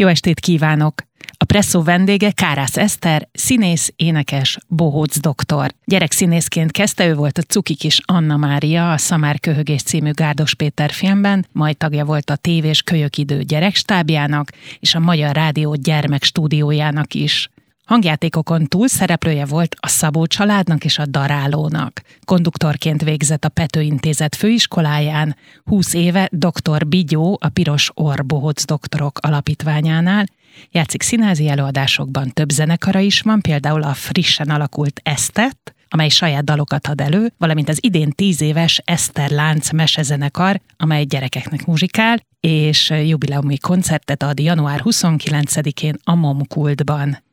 Jó estét kívánok! A presszó vendége Kárász Eszter, színész, énekes, bohóc doktor. Gyerekszínészként kezdte, ő volt a Cuki kis Anna Mária, a Szamár Köhögés című Gárdos Péter filmben, majd tagja volt a tévés Kölyökidő gyerekstábjának és a Magyar Rádió gyermekstúdiójának is. Hangjátékokon túl szereplője volt a Szabó családnak és a Darálónak. Konduktorként végzett a Pető Intézet főiskoláján, 20 éve dr. Bigyó a Piros Orbohóc doktorok alapítványánál, játszik színházi előadásokban több zenekara is van, például a frissen alakult Esztet, amely saját dalokat ad elő, valamint az idén tíz éves Eszter Lánc mesezenekar, amely gyerekeknek muzsikál, és jubileumi koncertet ad január 29-én a Momkultban.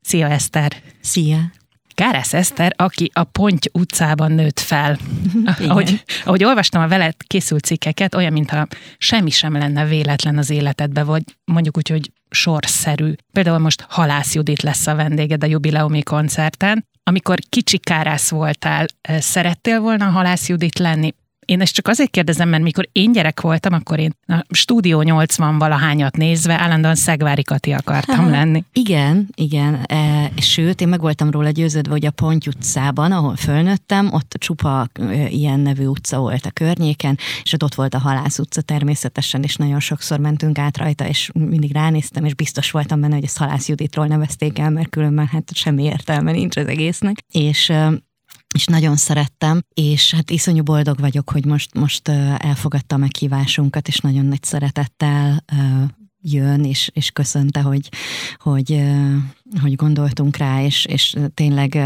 Szia Eszter! Szia! Kárász Eszter, aki a Ponty utcában nőtt fel. ahogy, ahogy olvastam a veled készült cikkeket, olyan, mintha semmi sem lenne véletlen az életedbe, vagy mondjuk úgy, hogy sorszerű. Például most Halász Judit lesz a vendéged a jubileumi koncerten. Amikor kicsi kárász voltál, szerettél volna Halász Judit lenni? Én ezt csak azért kérdezem, mert mikor én gyerek voltam, akkor én a stúdió 80 valahányat nézve állandóan Szegvári Kati akartam ha, lenni. Igen, igen. E, sőt, én meg voltam róla győződve, hogy a Ponty utcában, ahol fölnőttem, ott csupa e, ilyen nevű utca volt a környéken, és ott volt a Halász utca természetesen, és nagyon sokszor mentünk át rajta, és mindig ránéztem, és biztos voltam benne, hogy ezt Halász Juditról nevezték el, mert különben hát semmi értelme nincs az egésznek. És és nagyon szerettem, és hát iszonyú boldog vagyok, hogy most, most elfogadta a meghívásunkat, és nagyon nagy szeretettel jön, és, és köszönte, hogy, hogy, hogy gondoltunk rá, és, és tényleg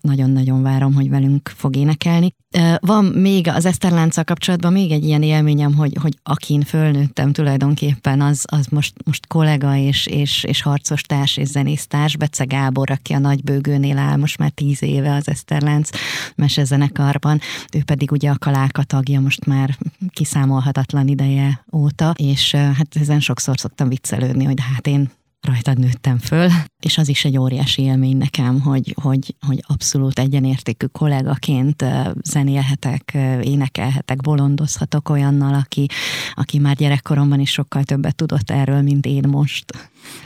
nagyon-nagyon várom, hogy velünk fog énekelni. Van még az Eszterlánccal kapcsolatban még egy ilyen élményem, hogy, hogy akin fölnőttem tulajdonképpen, az, az most, most kollega és, és, és harcos társ és zenésztárs, Bece Gábor, aki a Nagybőgőnél áll most már tíz éve az Eszterlánc mesezenekarban, ő pedig ugye a Kaláka tagja most már kiszámolhatatlan ideje óta, és hát ezen sokszor szoktam viccelődni, hogy hát én rajtad nőttem föl, és az is egy óriási élmény nekem, hogy, hogy, hogy abszolút egyenértékű kollégaként zenélhetek, énekelhetek, bolondozhatok olyannal, aki, aki már gyerekkoromban is sokkal többet tudott erről, mint én most.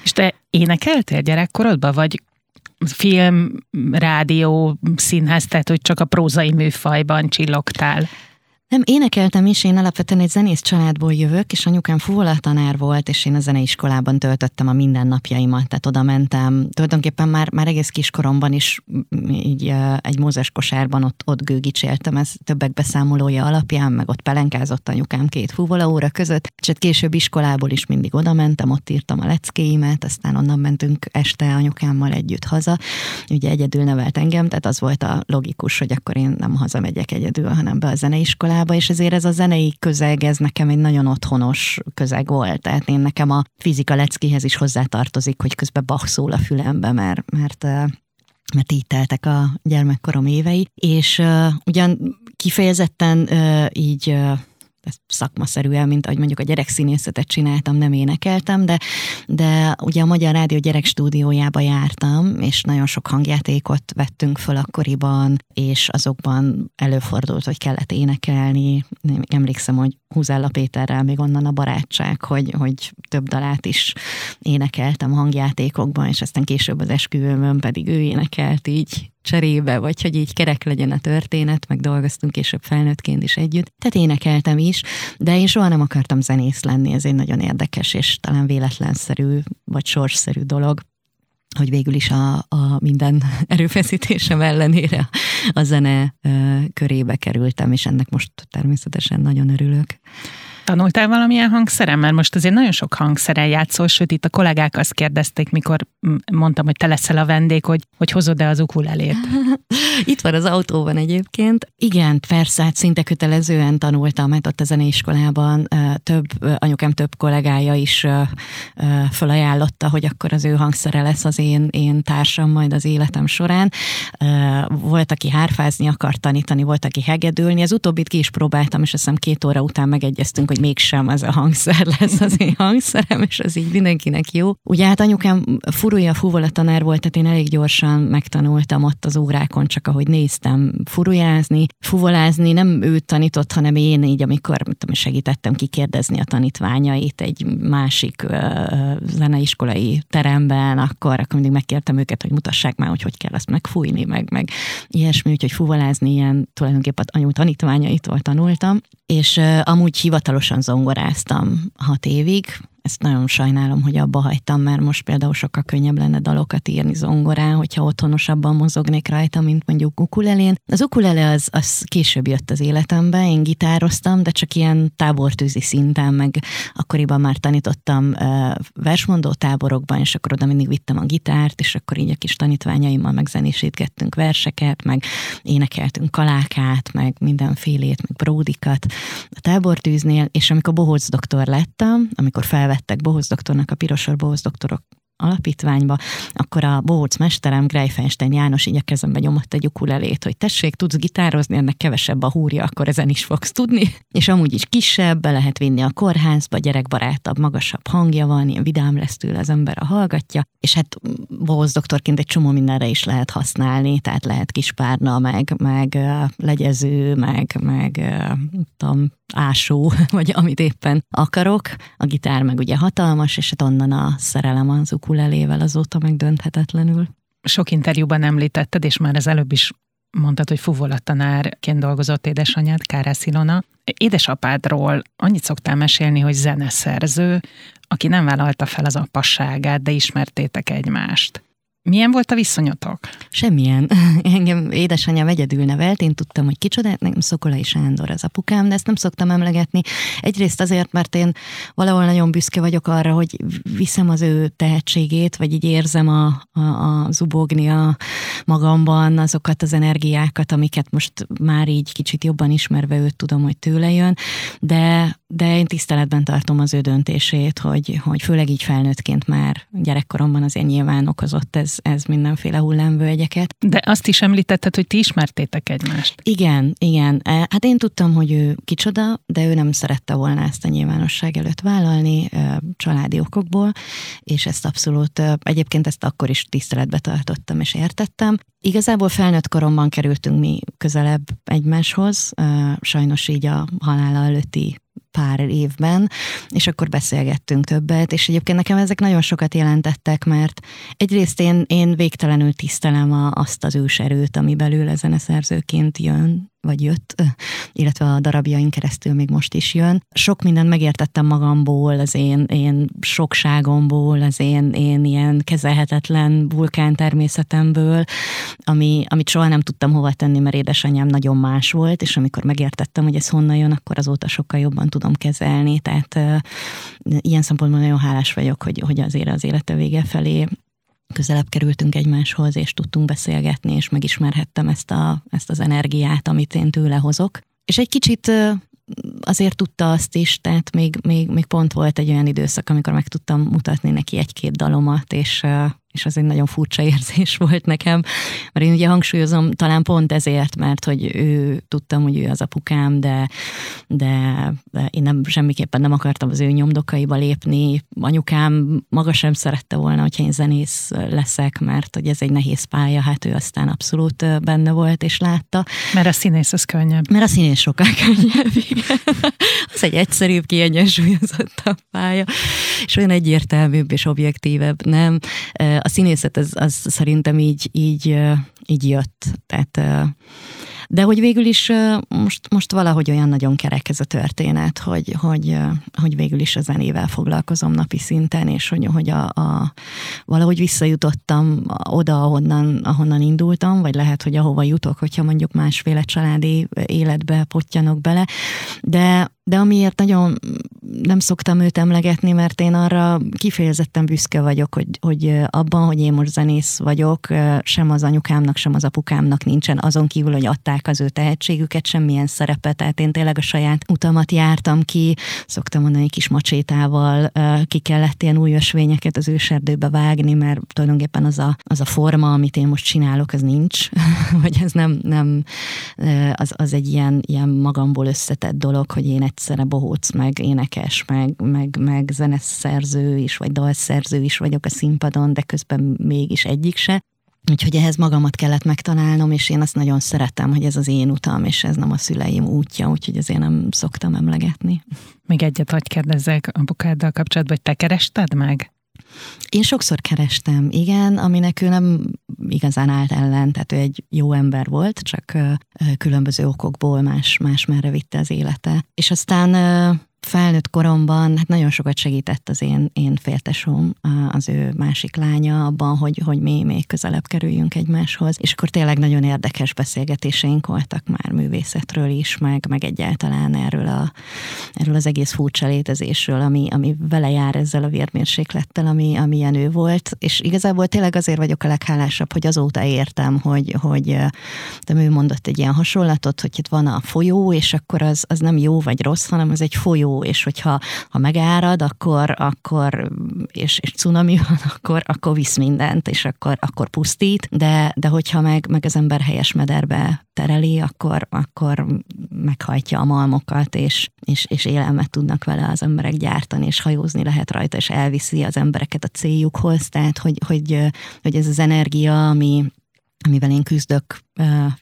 És te énekeltél gyerekkorodban, vagy film, rádió, színház, tehát hogy csak a prózai műfajban csillogtál? Nem, énekeltem is, én alapvetően egy zenész családból jövök, és anyukám tanár volt, és én a zeneiskolában töltöttem a mindennapjaimat, tehát oda mentem. Tulajdonképpen már, már egész kiskoromban is így egy mózes kosárban ott, ott gőgicséltem, ez többek beszámolója alapján, meg ott pelenkázott anyukám két fúvola óra között, és hát később iskolából is mindig oda mentem, ott írtam a leckéimet, aztán onnan mentünk este anyukámmal együtt haza. Ugye egyedül nevelt engem, tehát az volt a logikus, hogy akkor én nem hazamegyek egyedül, hanem be a zeneiskolába iskolába, és ezért ez a zenei közeg, ez nekem egy nagyon otthonos közeg volt. Tehát én nekem a fizika leckéhez is hozzátartozik, hogy közben Bach szól a fülembe, mert, mert mert így teltek a gyermekkorom évei, és uh, ugyan kifejezetten uh, így uh, szakmaszerűen, mint ahogy mondjuk a gyerekszínészetet csináltam, nem énekeltem, de, de ugye a Magyar Rádió gyerekstúdiójába jártam, és nagyon sok hangjátékot vettünk föl akkoriban, és azokban előfordult, hogy kellett énekelni. Emlékszem, hogy Húzálla Péterrel még onnan a barátság, hogy, hogy több dalát is énekeltem hangjátékokban, és aztán később az esküvőmön pedig ő énekelt így cserébe, vagy hogy így kerek legyen a történet, meg dolgoztunk később felnőttként is együtt. Tehát énekeltem is, de én soha nem akartam zenész lenni, ez egy nagyon érdekes és talán véletlenszerű vagy sorsszerű dolog hogy végül is a, a minden erőfeszítésem ellenére a zene körébe kerültem, és ennek most természetesen nagyon örülök. Tanultál valamilyen hangszeren? Mert most azért nagyon sok hangszeren játszol, sőt itt a kollégák azt kérdezték, mikor mondtam, hogy te leszel a vendég, hogy, hogy hozod-e az ukulelét. itt van az autóban egyébként. Igen, persze, hát szinte kötelezően tanultam, mert ott a zeneiskolában több, anyukám több kollégája is felajánlotta, hogy akkor az ő hangszere lesz az én, én társam majd az életem során. Volt, aki hárfázni akart tanítani, volt, aki hegedülni. Az utóbbit ki is próbáltam, és azt hiszem két óra után megegyeztünk, hogy hogy mégsem az a hangszer lesz az én hangszerem, és az így mindenkinek jó. Ugye hát anyukám furúja fuvola tanár volt, tehát én elég gyorsan megtanultam ott az órákon, csak ahogy néztem furujázni, fuvolázni, nem ő tanított, hanem én így, amikor tudom, segítettem kikérdezni a tanítványait egy másik uh, zeneiskolai teremben, akkor, akkor mindig megkértem őket, hogy mutassák már, hogy hogy kell azt megfújni, meg, meg ilyesmi, úgyhogy fuvolázni ilyen tulajdonképpen anyu tanítványaitól tanultam, és uh, amúgy hivatalosan zongoráztam hat évig, ezt nagyon sajnálom, hogy abba hagytam, mert most például sokkal könnyebb lenne dalokat írni zongorán, hogyha otthonosabban mozognék rajta, mint mondjuk ukulelén. Az ukulele az, az később jött az életembe, én gitároztam, de csak ilyen tábortűzi szinten, meg akkoriban már tanítottam uh, versmondó táborokban, és akkor oda mindig vittem a gitárt, és akkor így a kis tanítványaimmal megzenésítgettünk verseket, meg énekeltünk kalákát, meg mindenfélét, meg bródikat a tábortűznél, és amikor bohóc doktor lettem, amikor fel felvettek Bohóc doktornak a Pirosor Bohóc doktorok alapítványba, akkor a bohóc mesterem Greifenstein János így a kezembe nyomott egy ukulelét, hogy tessék, tudsz gitározni, ennek kevesebb a húrja, akkor ezen is fogsz tudni. És amúgy is kisebb, be lehet vinni a kórházba, gyerekbarátabb, magasabb hangja van, ilyen vidám lesz tőle az ember a hallgatja, és hát bohóc doktorként egy csomó mindenre is lehet használni, tehát lehet kispárna, meg, meg legyező, meg, meg tudom, ásó, vagy amit éppen akarok. A gitár meg ugye hatalmas, és hát onnan a szerelem az ukulelével azóta meg dönthetetlenül. Sok interjúban említetted, és már az előbb is mondtad, hogy fuvolattanárként dolgozott édesanyád, Kárász Ilona. Édesapádról annyit szoktál mesélni, hogy zeneszerző, aki nem vállalta fel az apasságát, de ismertétek egymást. Milyen volt a viszonyotok? Semmilyen. Engem édesanyám egyedül nevelt, én tudtam, hogy kicsoda, nekem Szokolai Sándor az apukám, de ezt nem szoktam emlegetni. Egyrészt azért, mert én valahol nagyon büszke vagyok arra, hogy viszem az ő tehetségét, vagy így érzem a, a, a zubognia magamban azokat az energiákat, amiket most már így kicsit jobban ismerve őt tudom, hogy tőle jön, de, de én tiszteletben tartom az ő döntését, hogy, hogy főleg így felnőttként már gyerekkoromban azért nyilván okozott ez, ez mindenféle hullámvölgyeket. De azt is említetted, hogy ti ismertétek egymást. Igen, igen. E, hát én tudtam, hogy ő kicsoda, de ő nem szerette volna ezt a nyilvánosság előtt vállalni családi okokból, és ezt abszolút, egyébként ezt akkor is tiszteletbe tartottam és értettem. Igazából felnőtt koromban kerültünk mi közelebb egymáshoz, sajnos így a halála előtti pár évben, és akkor beszélgettünk többet, és egyébként nekem ezek nagyon sokat jelentettek, mert egyrészt én, én végtelenül tisztelem a, azt az őserőt, ami belőle zeneszerzőként jön, vagy jött, illetve a darabjain keresztül még most is jön. Sok mindent megértettem magamból, az én, én sokságomból, az én, én ilyen kezelhetetlen vulkán természetemből, ami, amit soha nem tudtam hova tenni, mert édesanyám nagyon más volt, és amikor megértettem, hogy ez honnan jön, akkor azóta sokkal jobban tudom kezelni, tehát ilyen szempontból nagyon hálás vagyok, hogy, hogy azért az élete vége felé közelebb kerültünk egymáshoz, és tudtunk beszélgetni, és megismerhettem ezt, a, ezt az energiát, amit én tőle hozok. És egy kicsit azért tudta azt is, tehát még, még, még pont volt egy olyan időszak, amikor meg tudtam mutatni neki egy-két dalomat, és és az egy nagyon furcsa érzés volt nekem, mert én ugye hangsúlyozom talán pont ezért, mert hogy ő tudtam, hogy ő az apukám, de, de, de én nem, semmiképpen nem akartam az ő nyomdokaiba lépni. Anyukám maga sem szerette volna, hogyha én zenész leszek, mert hogy ez egy nehéz pálya, hát ő aztán abszolút benne volt és látta. Mert a színész az könnyebb. Mert a színész sokkal könnyebb, az egy egyszerűbb, kiegyensúlyozottabb pálya, és olyan egyértelműbb és objektívebb, nem? A színészet az, az szerintem így, így, így jött. Tehát de hogy végül is most, most valahogy olyan nagyon kerek ez a történet, hogy, hogy, hogy végül is a zenével foglalkozom napi szinten, és hogy, hogy a, a, valahogy visszajutottam oda, ahonnan, ahonnan indultam, vagy lehet, hogy ahova jutok, hogyha mondjuk másféle családi életbe pottyanok bele, de de amiért nagyon nem szoktam őt emlegetni, mert én arra kifejezetten büszke vagyok, hogy, hogy abban, hogy én most zenész vagyok, sem az anyukámnak, sem az apukámnak nincsen, azon kívül, hogy adták az ő tehetségüket, semmilyen szerepet, tehát én tényleg a saját utamat jártam ki, szoktam mondani, kis macsétával ki kellett ilyen új ösvényeket az őserdőbe vágni, mert tulajdonképpen az a, az a forma, amit én most csinálok, az nincs, vagy ez nem, nem az, az egy ilyen, ilyen magamból összetett dolog, hogy én egyszerre bohóc, meg énekes, meg, meg, meg zeneszerző is, vagy dalszerző is vagyok a színpadon, de közben mégis egyik se. Úgyhogy ehhez magamat kellett megtalálnom, és én azt nagyon szeretem, hogy ez az én utam, és ez nem a szüleim útja, úgyhogy azért nem szoktam emlegetni. Még egyet hogy kérdezzek a bukáddal kapcsolatban, hogy te kerested meg? Én sokszor kerestem, igen, aminek ő nem igazán állt ellen, tehát ő egy jó ember volt, csak különböző okokból más, más merre vitte az élete. És aztán felnőtt koromban hát nagyon sokat segített az én, én féltesóm, az ő másik lánya abban, hogy, hogy mi még közelebb kerüljünk egymáshoz. És akkor tényleg nagyon érdekes beszélgetéseink voltak már művészetről is, meg, meg egyáltalán erről, a, erről az egész furcsa létezésről, ami, ami vele jár ezzel a vérmérséklettel, ami, amilyen ő volt. És igazából tényleg azért vagyok a leghálásabb, hogy azóta értem, hogy, hogy de ő mondott egy ilyen hasonlatot, hogy itt van a folyó, és akkor az, az nem jó vagy rossz, hanem az egy folyó, és hogyha ha megárad, akkor, akkor és, és cunami van, akkor, akkor visz mindent, és akkor, akkor pusztít, de, de hogyha meg, meg az ember helyes mederbe tereli, akkor, akkor meghajtja a malmokat, és, és, és élelmet tudnak vele az emberek gyártani, és hajózni lehet rajta, és elviszi az embereket a céljukhoz, tehát hogy, hogy, hogy ez az energia, ami, amivel én küzdök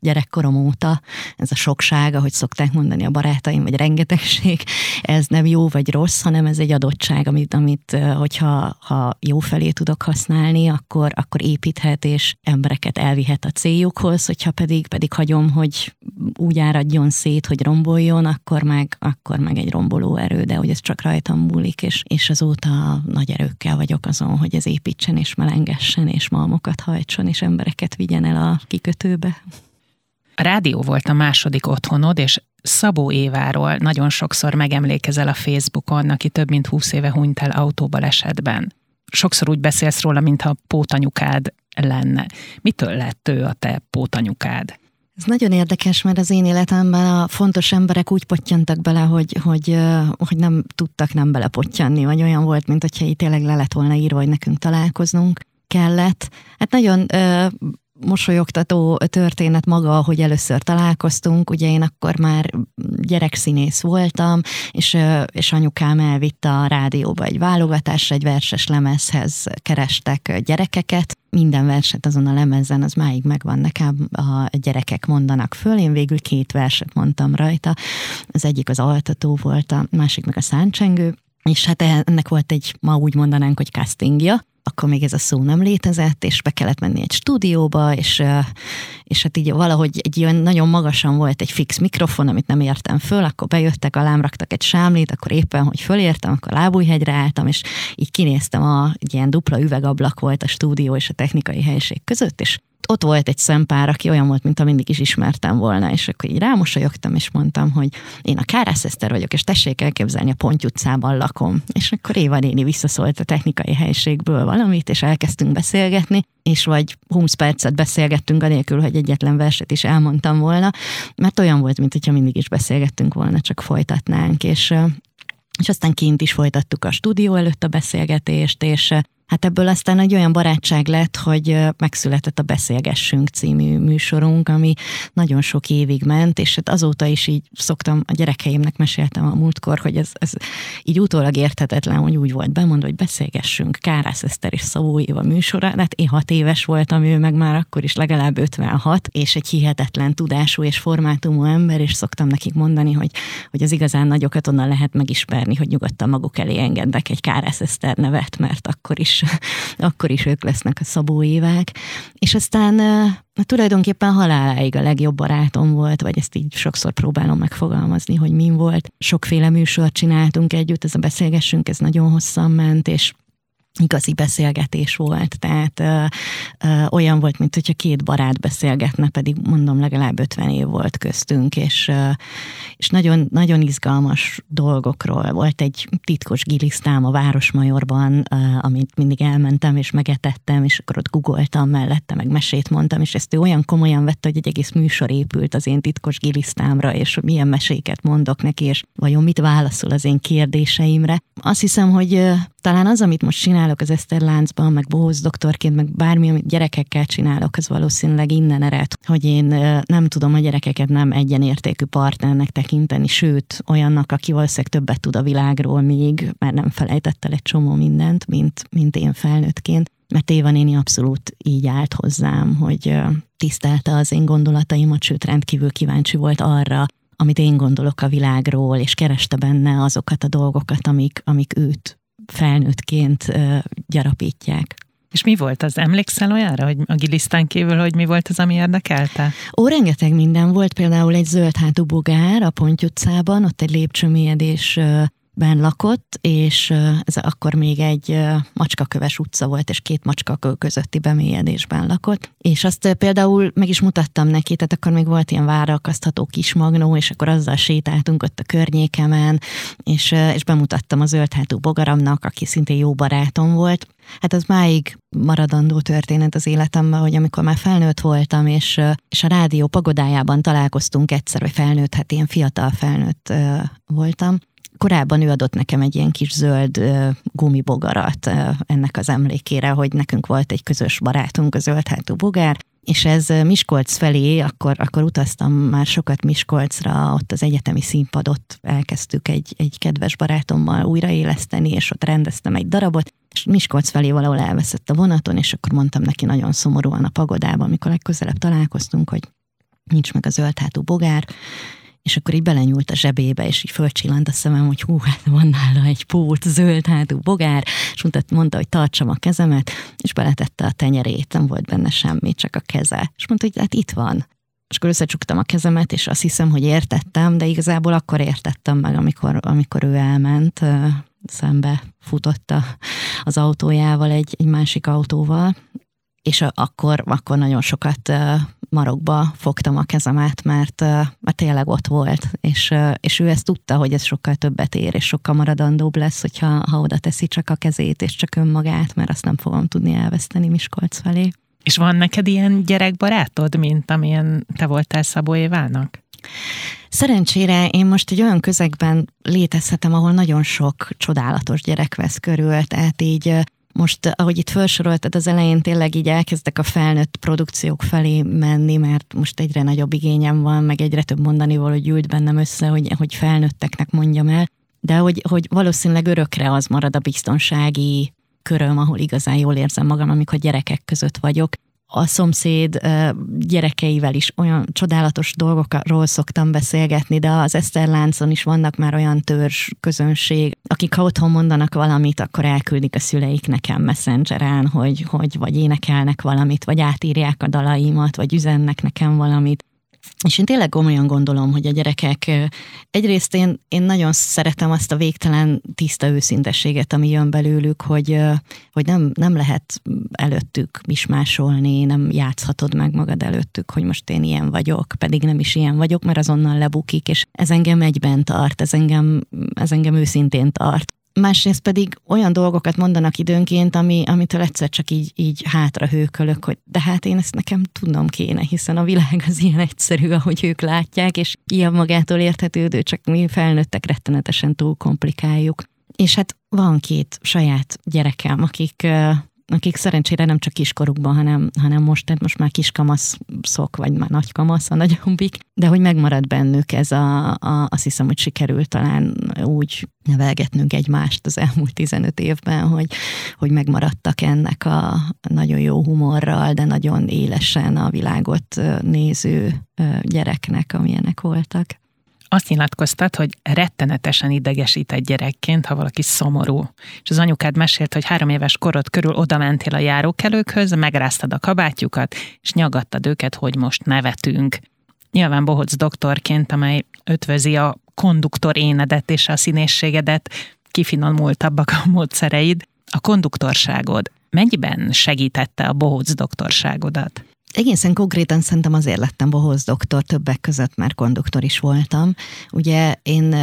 gyerekkorom óta, ez a sokság, ahogy szokták mondani a barátaim, vagy rengetegség, ez nem jó vagy rossz, hanem ez egy adottság, amit, amit hogyha ha jó felé tudok használni, akkor, akkor építhet, és embereket elvihet a céljukhoz, hogyha pedig, pedig hagyom, hogy úgy áradjon szét, hogy romboljon, akkor meg, akkor meg egy romboló erő, de hogy ez csak rajtam múlik, és, és azóta nagy erőkkel vagyok azon, hogy ez építsen és melengessen, és malmokat hajtson, és embereket vigyen el a kikötőbe. A rádió volt a második otthonod, és Szabó Éváról nagyon sokszor megemlékezel a Facebookon, aki több mint húsz éve hunyt el autóbalesetben. Sokszor úgy beszélsz róla, mintha pótanyukád lenne. Mitől lett ő a te pótanyukád? Ez nagyon érdekes, mert az én életemben a fontos emberek úgy pottyantak bele, hogy, hogy, hogy nem tudtak nem belepottyanni, vagy olyan volt, mint hogyha itt tényleg le lett volna írva, hogy nekünk találkoznunk kellett. Hát nagyon mosolyogtató történet maga, hogy először találkoztunk, ugye én akkor már gyerekszínész voltam, és, és anyukám elvitte a rádióba egy válogatásra, egy verses lemezhez kerestek gyerekeket, minden verset azon a lemezen, az máig megvan nekem, a gyerekek mondanak föl, én végül két verset mondtam rajta, az egyik az altató volt, a másik meg a száncsengő, és hát ennek volt egy, ma úgy mondanánk, hogy castingja, akkor még ez a szó nem létezett, és be kellett menni egy stúdióba, és, és hát így valahogy egy ilyen nagyon magasan volt egy fix mikrofon, amit nem értem föl, akkor bejöttek, alám raktak egy sámlit, akkor éppen, hogy fölértem, akkor lábújhegyre álltam, és így kinéztem, a, egy ilyen dupla üvegablak volt a stúdió és a technikai helység között, és ott volt egy szempár, aki olyan volt, mint mindig is ismertem volna, és akkor így rámosolyogtam, és mondtam, hogy én a Kárász Eszter vagyok, és tessék elképzelni, a Ponty utcában lakom. És akkor Éva néni visszaszólt a technikai helységből valamit, és elkezdtünk beszélgetni, és vagy 20 percet beszélgettünk anélkül, hogy egyetlen verset is elmondtam volna, mert olyan volt, mint hogyha mindig is beszélgettünk volna, csak folytatnánk, és és aztán kint is folytattuk a stúdió előtt a beszélgetést, és Hát ebből aztán egy olyan barátság lett, hogy megszületett a Beszélgessünk című műsorunk, ami nagyon sok évig ment, és hát azóta is így szoktam, a gyerekeimnek meséltem a múltkor, hogy ez, ez így utólag érthetetlen, hogy úgy volt bemondva, hogy beszélgessünk, Kárász Eszter és Szabó Éva műsora, hát én hat éves voltam, ő meg már akkor is legalább 56, és egy hihetetlen tudású és formátumú ember, és szoktam nekik mondani, hogy, hogy az igazán nagyokat onnan lehet megismerni, hogy nyugodtan maguk elé engednek egy Kárász Eszter nevet, mert akkor is akkor is ők lesznek a Szabó évek. És aztán tulajdonképpen haláláig a legjobb barátom volt, vagy ezt így sokszor próbálom megfogalmazni, hogy min volt. Sokféle műsort csináltunk együtt, ez a beszélgessünk, ez nagyon hosszan ment, és igazi beszélgetés volt, tehát ö, ö, olyan volt, mint hogyha két barát beszélgetne, pedig mondom, legalább 50 év volt köztünk, és, ö, és nagyon, nagyon izgalmas dolgokról. Volt egy titkos gilisztám a Városmajorban, ö, amit mindig elmentem, és megetettem, és akkor ott googoltam mellette, meg mesét mondtam, és ezt ő olyan komolyan vette, hogy egy egész műsor épült az én titkos gilisztámra, és milyen meséket mondok neki, és vajon mit válaszol az én kérdéseimre. Azt hiszem, hogy talán az, amit most csinál csinálok az Eszter láncban, meg bohóz doktorként, meg bármi, amit gyerekekkel csinálok, az valószínűleg innen ered, hogy én nem tudom a gyerekeket nem egyenértékű partnernek tekinteni, sőt, olyannak, aki valószínűleg többet tud a világról még, mert nem felejtett el egy csomó mindent, mint, mint én felnőttként mert Éva néni abszolút így állt hozzám, hogy tisztelte az én gondolataimat, sőt rendkívül kíváncsi volt arra, amit én gondolok a világról, és kereste benne azokat a dolgokat, amik, amik őt felnőttként gyarapítják. És mi volt az? Emlékszel olyanra, hogy a gilisztán kívül, hogy mi volt az, ami érdekelte? Ó, rengeteg minden volt, például egy zöld hátú bogár a Ponty utcában, ott egy lépcsőmélyedés ben lakott, és ez akkor még egy macskaköves utca volt, és két macskakő közötti bemélyedésben lakott. És azt például meg is mutattam neki, tehát akkor még volt ilyen várakasztható kis magnó, és akkor azzal sétáltunk ott a környékemen, és, és bemutattam az zöldhátú bogaramnak, aki szintén jó barátom volt. Hát az máig maradandó történet az életemben, hogy amikor már felnőtt voltam, és, és a rádió pagodájában találkoztunk egyszer, vagy felnőtt, hát ilyen fiatal felnőtt voltam, korábban ő adott nekem egy ilyen kis zöld gumibogarat ennek az emlékére, hogy nekünk volt egy közös barátunk, a zöld hátú bogár, és ez Miskolc felé, akkor, akkor utaztam már sokat Miskolcra, ott az egyetemi színpadot elkezdtük egy, egy kedves barátommal újraéleszteni, és ott rendeztem egy darabot, és Miskolc felé valahol elveszett a vonaton, és akkor mondtam neki nagyon szomorúan a pagodában, amikor legközelebb találkoztunk, hogy nincs meg a zöld hátú bogár, és akkor így belenyúlt a zsebébe, és így fölcsillant a szemem, hogy hú, hát van nála egy pót, zöld hátú bogár, és mondta, hogy tartsam a kezemet, és beletette a tenyerét, nem volt benne semmi, csak a keze. És mondta, hogy hát itt van. És akkor összecsuktam a kezemet, és azt hiszem, hogy értettem, de igazából akkor értettem meg, amikor, amikor ő elment, szembe futotta az autójával egy, egy másik autóval, és akkor, akkor nagyon sokat marokba fogtam a kezemet, mert, mert tényleg ott volt, és, és ő ezt tudta, hogy ez sokkal többet ér, és sokkal maradandóbb lesz, hogyha ha oda teszi csak a kezét, és csak önmagát, mert azt nem fogom tudni elveszteni Miskolc felé. És van neked ilyen gyerekbarátod, mint amilyen te voltál Szabó Évának? Szerencsére én most egy olyan közegben létezhetem, ahol nagyon sok csodálatos gyerek vesz körül, tehát így most, ahogy itt felsoroltad az elején, tényleg így elkezdek a felnőtt produkciók felé menni, mert most egyre nagyobb igényem van, meg egyre több mondani hogy gyűlt bennem össze, hogy, hogy felnőtteknek mondjam el, de hogy, hogy valószínűleg örökre az marad a biztonsági köröm, ahol igazán jól érzem magam, amikor gyerekek között vagyok, a szomszéd gyerekeivel is olyan csodálatos dolgokról szoktam beszélgetni, de az Eszterláncon is vannak már olyan törzs közönség, akik ha otthon mondanak valamit, akkor elküldik a szüleik nekem messengeren, hogy, hogy vagy énekelnek valamit, vagy átírják a dalaimat, vagy üzennek nekem valamit. És én tényleg komolyan gondolom, hogy a gyerekek, egyrészt én, én nagyon szeretem azt a végtelen tiszta őszintességet, ami jön belőlük, hogy, hogy nem, nem lehet előttük mismásolni, nem játszhatod meg magad előttük, hogy most én ilyen vagyok, pedig nem is ilyen vagyok, mert azonnal lebukik, és ez engem egyben tart, ez engem, ez engem őszintén tart másrészt pedig olyan dolgokat mondanak időnként, ami, amitől egyszer csak így, így hátra hőkölök, hogy de hát én ezt nekem tudnom kéne, hiszen a világ az ilyen egyszerű, ahogy ők látják, és ilyen magától érthetődő, csak mi felnőttek rettenetesen túl komplikáljuk. És hát van két saját gyerekem, akik akik szerencsére nem csak kiskorukban, hanem, hanem most, tehát most már kiskamaszok, vagy már nagykamasz a nagyobbik, de hogy megmarad bennük ez a, a, azt hiszem, hogy sikerült talán úgy nevelgetnünk egymást az elmúlt 15 évben, hogy, hogy megmaradtak ennek a nagyon jó humorral, de nagyon élesen a világot néző gyereknek, amilyenek voltak azt nyilatkoztat, hogy rettenetesen idegesít egy gyerekként, ha valaki szomorú. És az anyukád mesélt, hogy három éves korod körül oda mentél a járókelőkhöz, megráztad a kabátjukat, és nyagattad őket, hogy most nevetünk. Nyilván Bohoc doktorként, amely ötvözi a konduktor énedet és a színészségedet, kifinomultabbak a módszereid, a konduktorságod mennyiben segítette a Bohoc doktorságodat? Egészen konkrétan szerintem azért lettem bohóz doktor, többek között már konduktor is voltam. Ugye én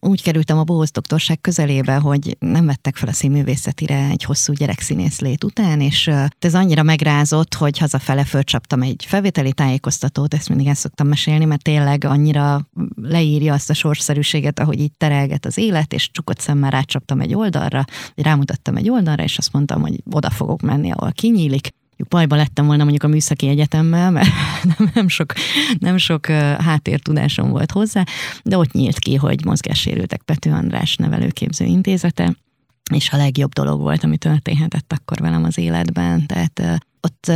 úgy kerültem a bohóz doktorság közelébe, hogy nem vettek fel a színművészetire egy hosszú gyerekszínész lét után, és ez annyira megrázott, hogy hazafele fölcsaptam egy felvételi tájékoztatót, ezt mindig el szoktam mesélni, mert tényleg annyira leírja azt a sorszerűséget, ahogy így terelget az élet, és csukott szemmel rácsaptam egy oldalra, rámutattam egy oldalra, és azt mondtam, hogy oda fogok menni, ahol kinyílik, bajba lettem volna mondjuk a műszaki egyetemmel, mert nem, nem sok, nem sok háttértudásom volt hozzá, de ott nyílt ki, hogy mozgássérültek Pető András nevelőképző intézete, és a legjobb dolog volt, ami történhetett akkor velem az életben. Tehát ott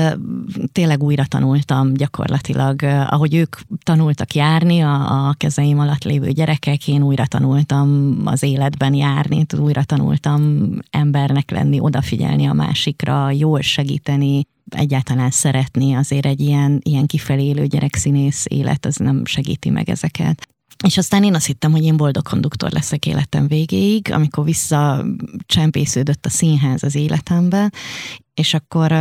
tényleg újra tanultam gyakorlatilag, ahogy ők tanultak járni, a, a kezeim alatt lévő gyerekek, én újra tanultam az életben járni, újra tanultam embernek lenni, odafigyelni a másikra, jól segíteni, egyáltalán szeretni, azért egy ilyen, ilyen kifelé élő gyerekszínész élet, az nem segíti meg ezeket. És aztán én azt hittem, hogy én boldog konduktor leszek életem végéig, amikor visszacsempésződött a színház az életembe, és akkor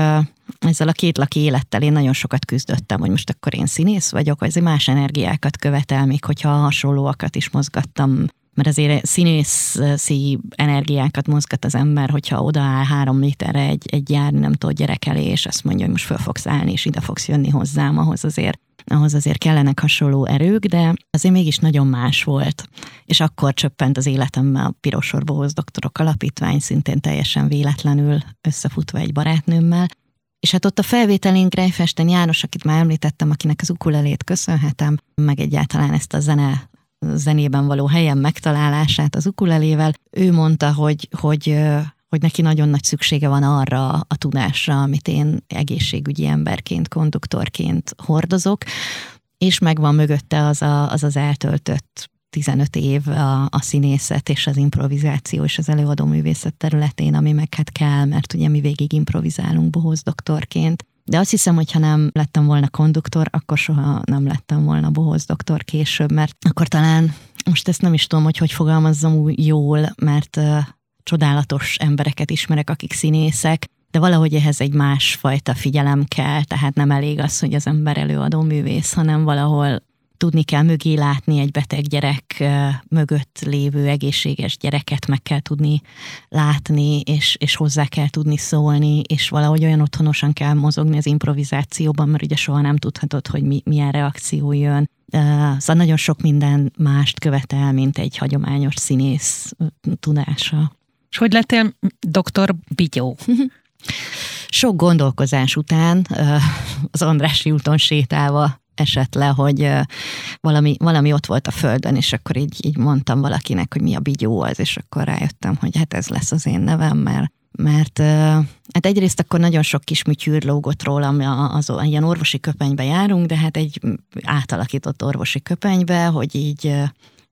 ezzel a két laki élettel én nagyon sokat küzdöttem, hogy most akkor én színész vagyok, vagy más energiákat követel, még hogyha hasonlóakat is mozgattam mert azért színészi energiákat mozgat az ember, hogyha odaáll három méterre egy, egy járni nem tudott gyerek elé, és azt mondja, hogy most föl fogsz állni, és ide fogsz jönni hozzám, ahhoz azért ahhoz azért kellenek hasonló erők, de azért mégis nagyon más volt. És akkor csöppent az életemben a Pirosorbohoz Bohoz Doktorok Alapítvány, szintén teljesen véletlenül összefutva egy barátnőmmel, és hát ott a felvételén Grejfesten János, akit már említettem, akinek az ukulelét köszönhetem, meg egyáltalán ezt a zene zenében való helyen megtalálását az ukulelével, ő mondta, hogy, hogy, hogy neki nagyon nagy szüksége van arra a tudásra, amit én egészségügyi emberként, konduktorként hordozok, és megvan mögötte az a, az, az eltöltött 15 év a, a színészet és az improvizáció és az előadó művészet területén, ami meg hát kell, mert ugye mi végig improvizálunk bohóz doktorként. De azt hiszem, hogy ha nem lettem volna konduktor, akkor soha nem lettem volna bohóz doktor később, mert akkor talán, most ezt nem is tudom, hogy hogy fogalmazzam úgy jól, mert uh, csodálatos embereket ismerek, akik színészek, de valahogy ehhez egy másfajta figyelem kell, tehát nem elég az, hogy az ember előadó művész, hanem valahol tudni kell mögé látni egy beteg gyerek mögött lévő egészséges gyereket, meg kell tudni látni, és, és hozzá kell tudni szólni, és valahogy olyan otthonosan kell mozogni az improvizációban, mert ugye soha nem tudhatod, hogy mi, milyen reakció jön. Szóval nagyon sok minden mást követel, mint egy hagyományos színész tudása. És hogy lettél doktor Bigyó? Sok gondolkozás után az Andrási úton sétálva esett le, hogy valami, valami ott volt a földön, és akkor így, így mondtam valakinek, hogy mi a bigyó az, és akkor rájöttem, hogy hát ez lesz az én nevem, mert mert hát egyrészt akkor nagyon sok kis műtyűr lógott rólam, az, ilyen orvosi köpenybe járunk, de hát egy átalakított orvosi köpenybe, hogy így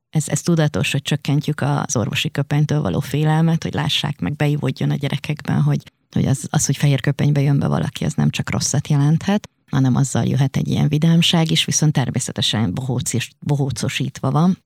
ez, ez tudatos, hogy csökkentjük az orvosi köpenytől való félelmet, hogy lássák meg, beivódjon a gyerekekben, hogy, hogy az, az, hogy fehér köpenybe jön be valaki, az nem csak rosszat jelenthet hanem azzal jöhet egy ilyen vidámság is, viszont természetesen bohóc bohócosítva van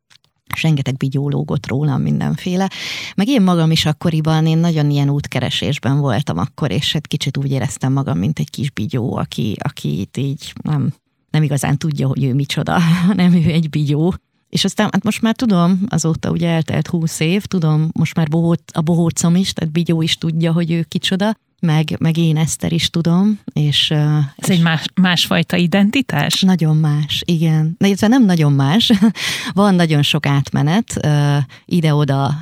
rengeteg bigyó lógott rólam mindenféle. Meg én magam is akkoriban, én nagyon ilyen útkeresésben voltam akkor, és hát kicsit úgy éreztem magam, mint egy kis bigyó, aki, aki itt így nem, nem igazán tudja, hogy ő micsoda, hanem ő egy bigyó. És aztán hát most már tudom, azóta ugye eltelt húsz év, tudom, most már bohóc, a bohócom is, tehát Bigyó is tudja, hogy ő kicsoda, meg, meg én Eszter is tudom. És, Ez és egy más, másfajta identitás? Nagyon más, igen. De ez nem nagyon más. Van nagyon sok átmenet, ide-oda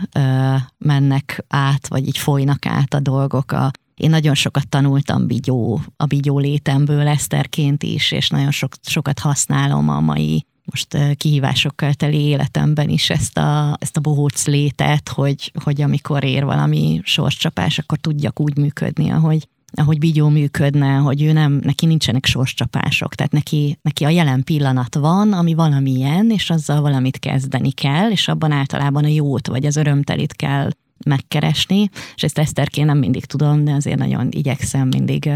mennek át, vagy így folynak át a dolgok a én nagyon sokat tanultam bigyó, a bigyó létemből Eszterként is, és nagyon sok, sokat használom a mai most kihívásokkal teli életemben is ezt a, ezt a bohóc létet, hogy, hogy amikor ér valami sorscsapás, akkor tudjak úgy működni, ahogy, ahogy Bigyó működne, hogy ő nem, neki nincsenek sorscsapások, tehát neki, neki a jelen pillanat van, ami valamilyen, és azzal valamit kezdeni kell, és abban általában a jót vagy az örömtelit kell megkeresni, és ezt Eszterként nem mindig tudom, de azért nagyon igyekszem mindig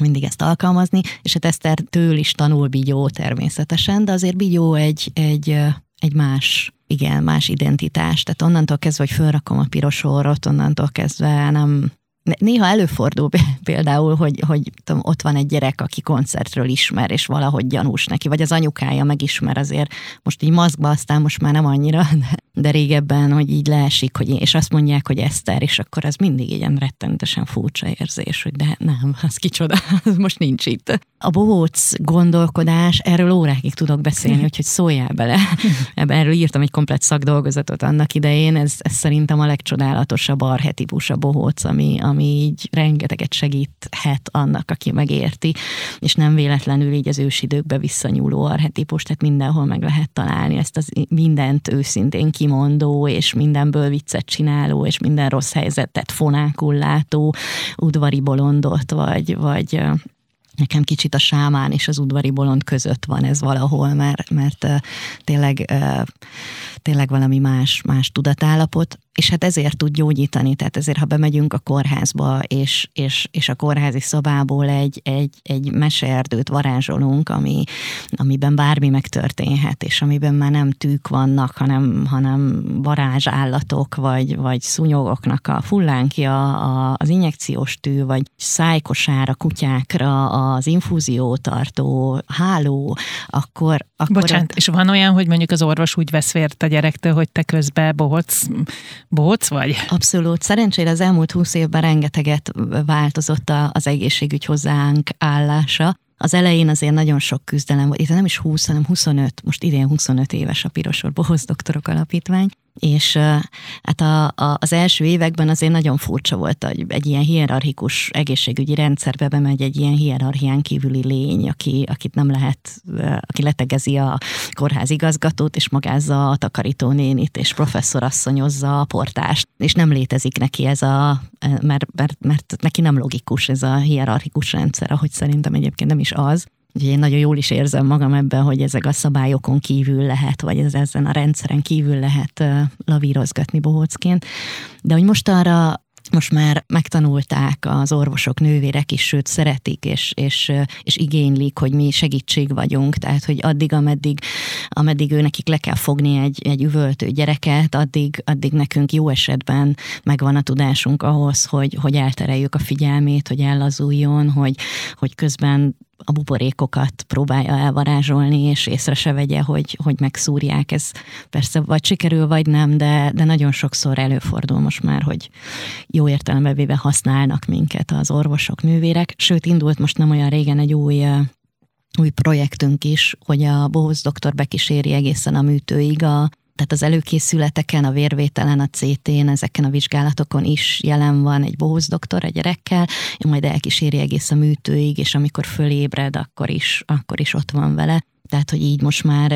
mindig ezt alkalmazni, és hát Eszter től is tanul Bigyó természetesen, de azért Bigyó egy, egy, egy más, igen, más identitás. Tehát onnantól kezdve, hogy fölrakom a piros orrot, onnantól kezdve nem, néha előfordul például, hogy, hogy tudom, ott van egy gyerek, aki koncertről ismer, és valahogy gyanús neki, vagy az anyukája megismer azért, most így maszkba, aztán most már nem annyira, de, de régebben, hogy így leesik, hogy, és azt mondják, hogy Eszter, és akkor az mindig egy ilyen rettenetesen furcsa érzés, hogy de nem, az kicsoda, az most nincs itt. A bohóc gondolkodás, erről órákig tudok beszélni, úgyhogy szóljál bele. Ebben erről írtam egy komplet szakdolgozatot annak idején, ez, ez szerintem a legcsodálatosabb arhetipus a bohóc, ami, ami így rengeteget segíthet annak, aki megérti, és nem véletlenül így az ősidőkbe visszanyúló arhetipus, tehát mindenhol meg lehet találni ezt az mindent őszintén kimondó, és mindenből viccet csináló, és minden rossz helyzetet fonákul látó udvari bolondot, vagy, vagy nekem kicsit a sámán és az udvari bolond között van ez valahol, mert, mert tényleg, tényleg valami más, más tudatállapot és hát ezért tud gyógyítani, tehát ezért, ha bemegyünk a kórházba, és, és, és a kórházi szobából egy, egy, egy meseerdőt varázsolunk, ami, amiben bármi megtörténhet, és amiben már nem tűk vannak, hanem, hanem varázsállatok, vagy, vagy szúnyogoknak a fullánkja, a, az injekciós tű, vagy szájkosár a kutyákra, az infúziótartó, háló, akkor... akkor Bocsánat, a... és van olyan, hogy mondjuk az orvos úgy vesz vért a gyerektől, hogy te közben bohóc Bóc vagy? Abszolút. Szerencsére az elmúlt húsz évben rengeteget változott az egészségügy hozzáánk állása. Az elején azért nagyon sok küzdelem volt, itt nem is 20, hanem 25, most idén 25 éves a Pirosor Bohoz Doktorok Alapítvány, és hát a, a, az első években azért nagyon furcsa volt, hogy egy ilyen hierarchikus egészségügyi rendszerbe bemegy egy ilyen hierarchián kívüli lény, aki, akit nem lehet, aki letegezi a kórház igazgatót, és magázza a takarítónénit, és professzor asszonyozza a portást, és nem létezik neki ez a, mert, mert, mert neki nem logikus ez a hierarchikus rendszer, ahogy szerintem egyébként nem is az. Ugye én nagyon jól is érzem magam ebben, hogy ezek a szabályokon kívül lehet, vagy ez, ezen a rendszeren kívül lehet lavírozgatni bohócként. De hogy most arra most már megtanulták az orvosok, nővérek is, sőt szeretik, és, és, és igénylik, hogy mi segítség vagyunk, tehát hogy addig, ameddig, ameddig ő nekik le kell fogni egy, egy üvöltő gyereket, addig, addig nekünk jó esetben megvan a tudásunk ahhoz, hogy, hogy eltereljük a figyelmét, hogy ellazuljon, hogy, hogy közben a buborékokat próbálja elvarázsolni, és észre se vegye, hogy, hogy megszúrják. Ez persze vagy sikerül, vagy nem, de, de nagyon sokszor előfordul most már, hogy jó értelembe véve használnak minket az orvosok, nővérek. Sőt, indult most nem olyan régen egy új új projektünk is, hogy a Bohoz doktor bekíséri egészen a műtőig a, tehát az előkészületeken, a vérvételen, a CT-n, ezeken a vizsgálatokon is jelen van egy bohóz doktor a gyerekkel, majd elkíséri egész a műtőig, és amikor fölébred, akkor is, akkor is ott van vele. Tehát, hogy így most már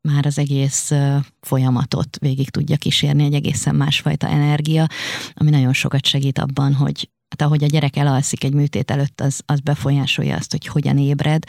már az egész folyamatot végig tudja kísérni egy egészen másfajta energia, ami nagyon sokat segít abban, hogy hát ahogy a gyerek elalszik egy műtét előtt, az, az befolyásolja azt, hogy hogyan ébred,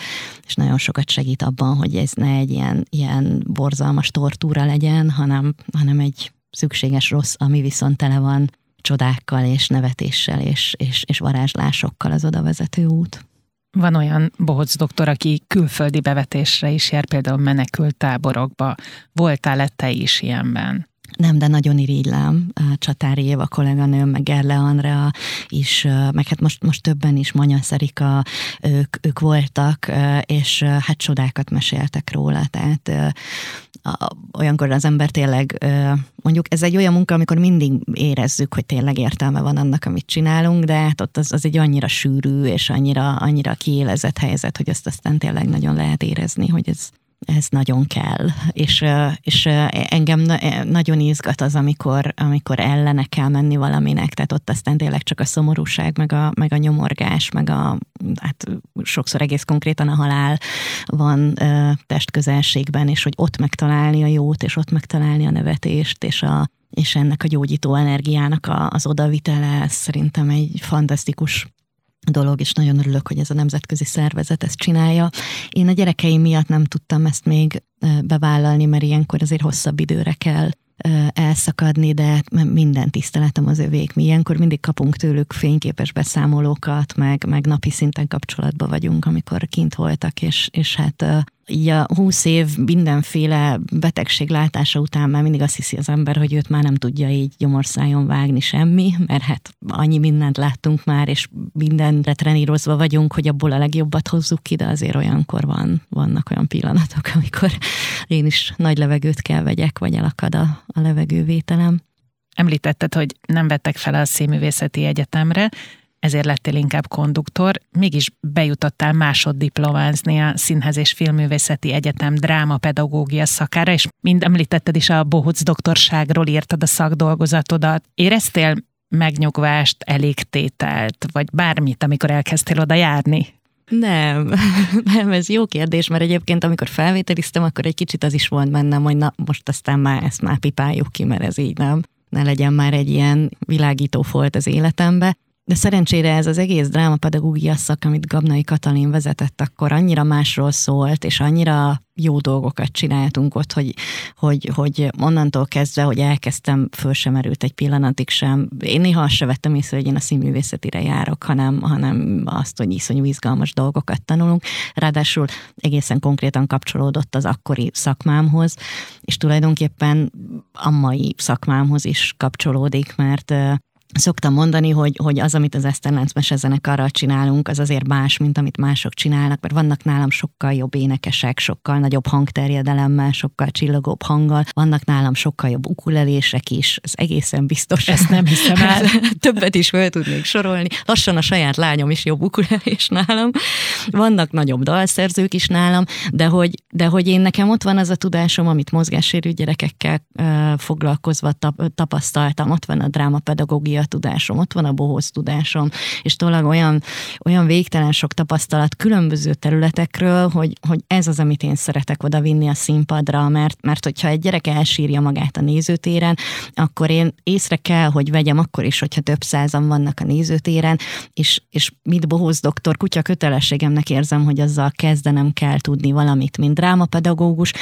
és nagyon sokat segít abban, hogy ez ne egy ilyen, ilyen borzalmas tortúra legyen, hanem, hanem egy szükséges rossz, ami viszont tele van csodákkal és nevetéssel és, és, és varázslásokkal az oda vezető út. Van olyan bohóc doktor, aki külföldi bevetésre is jár, például menekült táborokba. Voltál-e te is ilyenben? Nem, de nagyon irigylem. Csatári Éva kolléganőm, meg Gerle Andrea is, meg hát most, most többen is, Manya Szerika, ők, ők voltak, és hát csodákat meséltek róla, tehát olyankor az ember tényleg, mondjuk ez egy olyan munka, amikor mindig érezzük, hogy tényleg értelme van annak, amit csinálunk, de hát ott az, az egy annyira sűrű és annyira, annyira kiélezett helyzet, hogy azt aztán tényleg nagyon lehet érezni, hogy ez, ez nagyon kell, és, és engem nagyon izgat az, amikor, amikor ellene kell menni valaminek, tehát ott aztán tényleg csak a szomorúság, meg a, meg a nyomorgás, meg a, hát sokszor egész konkrétan a halál van testközelségben, és hogy ott megtalálni a jót, és ott megtalálni a nevetést, és a, és ennek a gyógyító energiának az odavitele, szerintem egy fantasztikus dolog, és nagyon örülök, hogy ez a nemzetközi szervezet ezt csinálja. Én a gyerekeim miatt nem tudtam ezt még bevállalni, mert ilyenkor azért hosszabb időre kell elszakadni, de minden tiszteletem az övék. Mi ilyenkor mindig kapunk tőlük fényképes beszámolókat, meg, meg napi szinten kapcsolatban vagyunk, amikor kint voltak, és, és hát így a húsz év mindenféle betegség látása után már mindig azt hiszi az ember, hogy őt már nem tudja így gyomorszájon vágni semmi, mert hát annyi mindent láttunk már, és mindenre trenírozva vagyunk, hogy abból a legjobbat hozzuk ki, de azért olyankor van, vannak olyan pillanatok, amikor én is nagy levegőt kell vegyek, vagy elakad a, a levegővételem. Említetted, hogy nem vettek fel a Színművészeti Egyetemre, ezért lettél inkább konduktor, mégis bejutottál másoddiplomázni a Színház és Filmművészeti Egyetem drámapedagógia szakára, és mind említetted is a Bohuc doktorságról írtad a szakdolgozatodat. Éreztél megnyugvást, elégtételt, vagy bármit, amikor elkezdtél oda járni? Nem, nem, ez jó kérdés, mert egyébként amikor felvételiztem, akkor egy kicsit az is volt bennem, hogy na most aztán már ezt már pipáljuk ki, mert ez így nem. Ne legyen már egy ilyen világító folt az életembe. De szerencsére ez az egész drámapedagógia szak, amit Gabnai Katalin vezetett, akkor annyira másról szólt, és annyira jó dolgokat csináltunk ott, hogy, hogy, hogy onnantól kezdve, hogy elkezdtem, föl sem erült egy pillanatig sem. Én néha azt se vettem észre, hogy én a színművészetire járok, hanem, hanem azt, hogy iszonyú izgalmas dolgokat tanulunk. Ráadásul egészen konkrétan kapcsolódott az akkori szakmámhoz, és tulajdonképpen a mai szakmámhoz is kapcsolódik, mert Szoktam mondani, hogy, hogy az, amit az Eszterlánc mesezenekarral csinálunk, az azért más, mint amit mások csinálnak, mert vannak nálam sokkal jobb énekesek, sokkal nagyobb hangterjedelemmel, sokkal csillogóbb hanggal, vannak nálam sokkal jobb ukulelések is, ez egészen biztos. Ezt nem hiszem el. Többet is fel tudnék sorolni. Lassan a saját lányom is jobb ukulelés nálam. Vannak nagyobb dalszerzők is nálam, de hogy, de hogy én nekem ott van az a tudásom, amit mozgássérű gyerekekkel uh, foglalkozva tap, tapasztaltam, ott van a drámapedagógia a tudásom, ott van a bohóz tudásom, és tényleg olyan, olyan végtelen sok tapasztalat különböző területekről, hogy, hogy ez az, amit én szeretek oda vinni a színpadra, mert, mert hogyha egy gyerek elsírja magát a nézőtéren, akkor én észre kell, hogy vegyem akkor is, hogyha több százan vannak a nézőtéren, és, és mit bohóz doktor, kutya kötelességemnek érzem, hogy azzal kezdenem kell tudni valamit, mint drámapedagógus,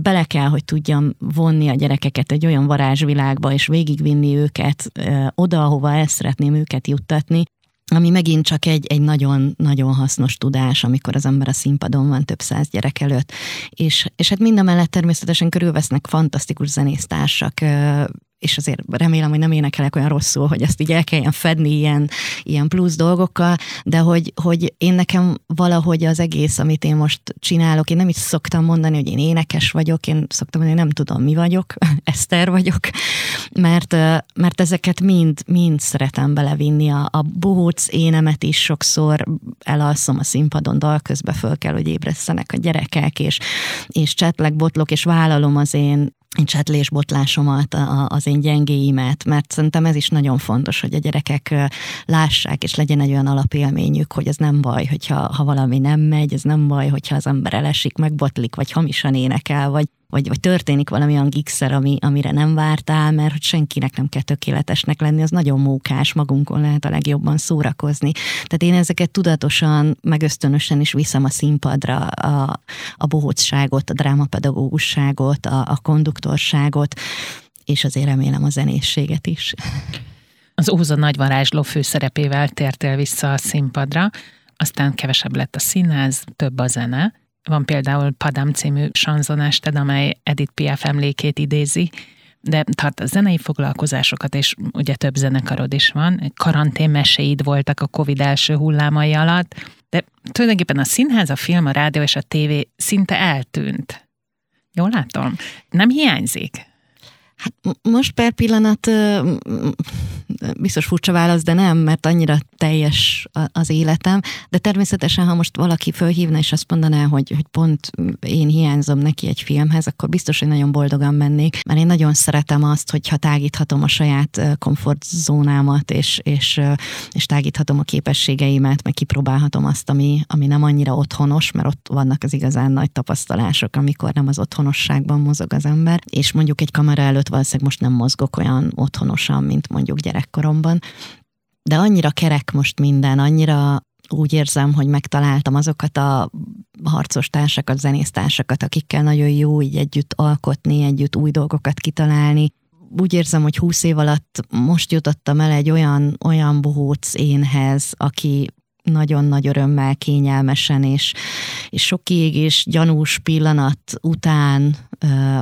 bele kell, hogy tudjam vonni a gyerekeket egy olyan varázsvilágba, és végigvinni őket ö, oda, ahova el szeretném őket juttatni, ami megint csak egy, egy nagyon, nagyon hasznos tudás, amikor az ember a színpadon van több száz gyerek előtt. És, és hát mind a mellett természetesen körülvesznek fantasztikus zenésztársak, és azért remélem, hogy nem énekelek olyan rosszul, hogy ezt így el kelljen fedni ilyen, ilyen plusz dolgokkal, de hogy, hogy én nekem valahogy az egész, amit én most csinálok, én nem is szoktam mondani, hogy én énekes vagyok, én szoktam mondani, hogy nem tudom, mi vagyok, Eszter vagyok, mert, mert ezeket mind, mind szeretem belevinni. A, a bohóc énemet is sokszor elalszom a színpadon, dal közben föl kell, hogy ébresztenek a gyerekek, és, és csetlek, botlok, és vállalom az én csetlésbotlásomat, az én gyengéimet, mert szerintem ez is nagyon fontos, hogy a gyerekek lássák, és legyen egy olyan alapélményük, hogy ez nem baj, hogyha ha valami nem megy, ez nem baj, hogyha az ember elesik, megbotlik, vagy hamisan énekel, vagy vagy, vagy történik valami olyan gigszer, ami, amire nem vártál, mert hogy senkinek nem kell tökéletesnek lenni, az nagyon mókás, magunkon lehet a legjobban szórakozni. Tehát én ezeket tudatosan, meg is viszem a színpadra, a, a bohócságot, a drámapedagógusságot, a, a konduktorságot, és azért remélem a zenészséget is. Az Óza nagyvarázsló főszerepével tértél vissza a színpadra, aztán kevesebb lett a színház, több a zene, van például Padam című sanzonásted, amely Edith Piaf emlékét idézi, de tart a zenei foglalkozásokat, és ugye több zenekarod is van. Karantén meséid voltak a Covid első hullámai alatt, de tulajdonképpen a színház, a film, a rádió és a tévé szinte eltűnt. Jól látom? Nem hiányzik? Hát most per pillanat biztos furcsa válasz, de nem, mert annyira teljes az életem, de természetesen, ha most valaki fölhívna és azt mondaná, hogy, hogy pont én hiányzom neki egy filmhez, akkor biztos, hogy nagyon boldogan mennék, mert én nagyon szeretem azt, hogyha tágíthatom a saját komfortzónámat, és, és, és tágíthatom a képességeimet, meg kipróbálhatom azt, ami, ami nem annyira otthonos, mert ott vannak az igazán nagy tapasztalások, amikor nem az otthonosságban mozog az ember, és mondjuk egy kamera előtt valószínűleg most nem mozgok olyan otthonosan, mint mondjuk gyerekkoromban, de annyira kerek most minden, annyira úgy érzem, hogy megtaláltam azokat a harcos társakat, zenésztársakat, akikkel nagyon jó így együtt alkotni, együtt új dolgokat kitalálni. Úgy érzem, hogy húsz év alatt most jutottam el egy olyan, olyan bohóc énhez, aki nagyon nagy örömmel, kényelmesen, és, és sok kiégés, gyanús pillanat után,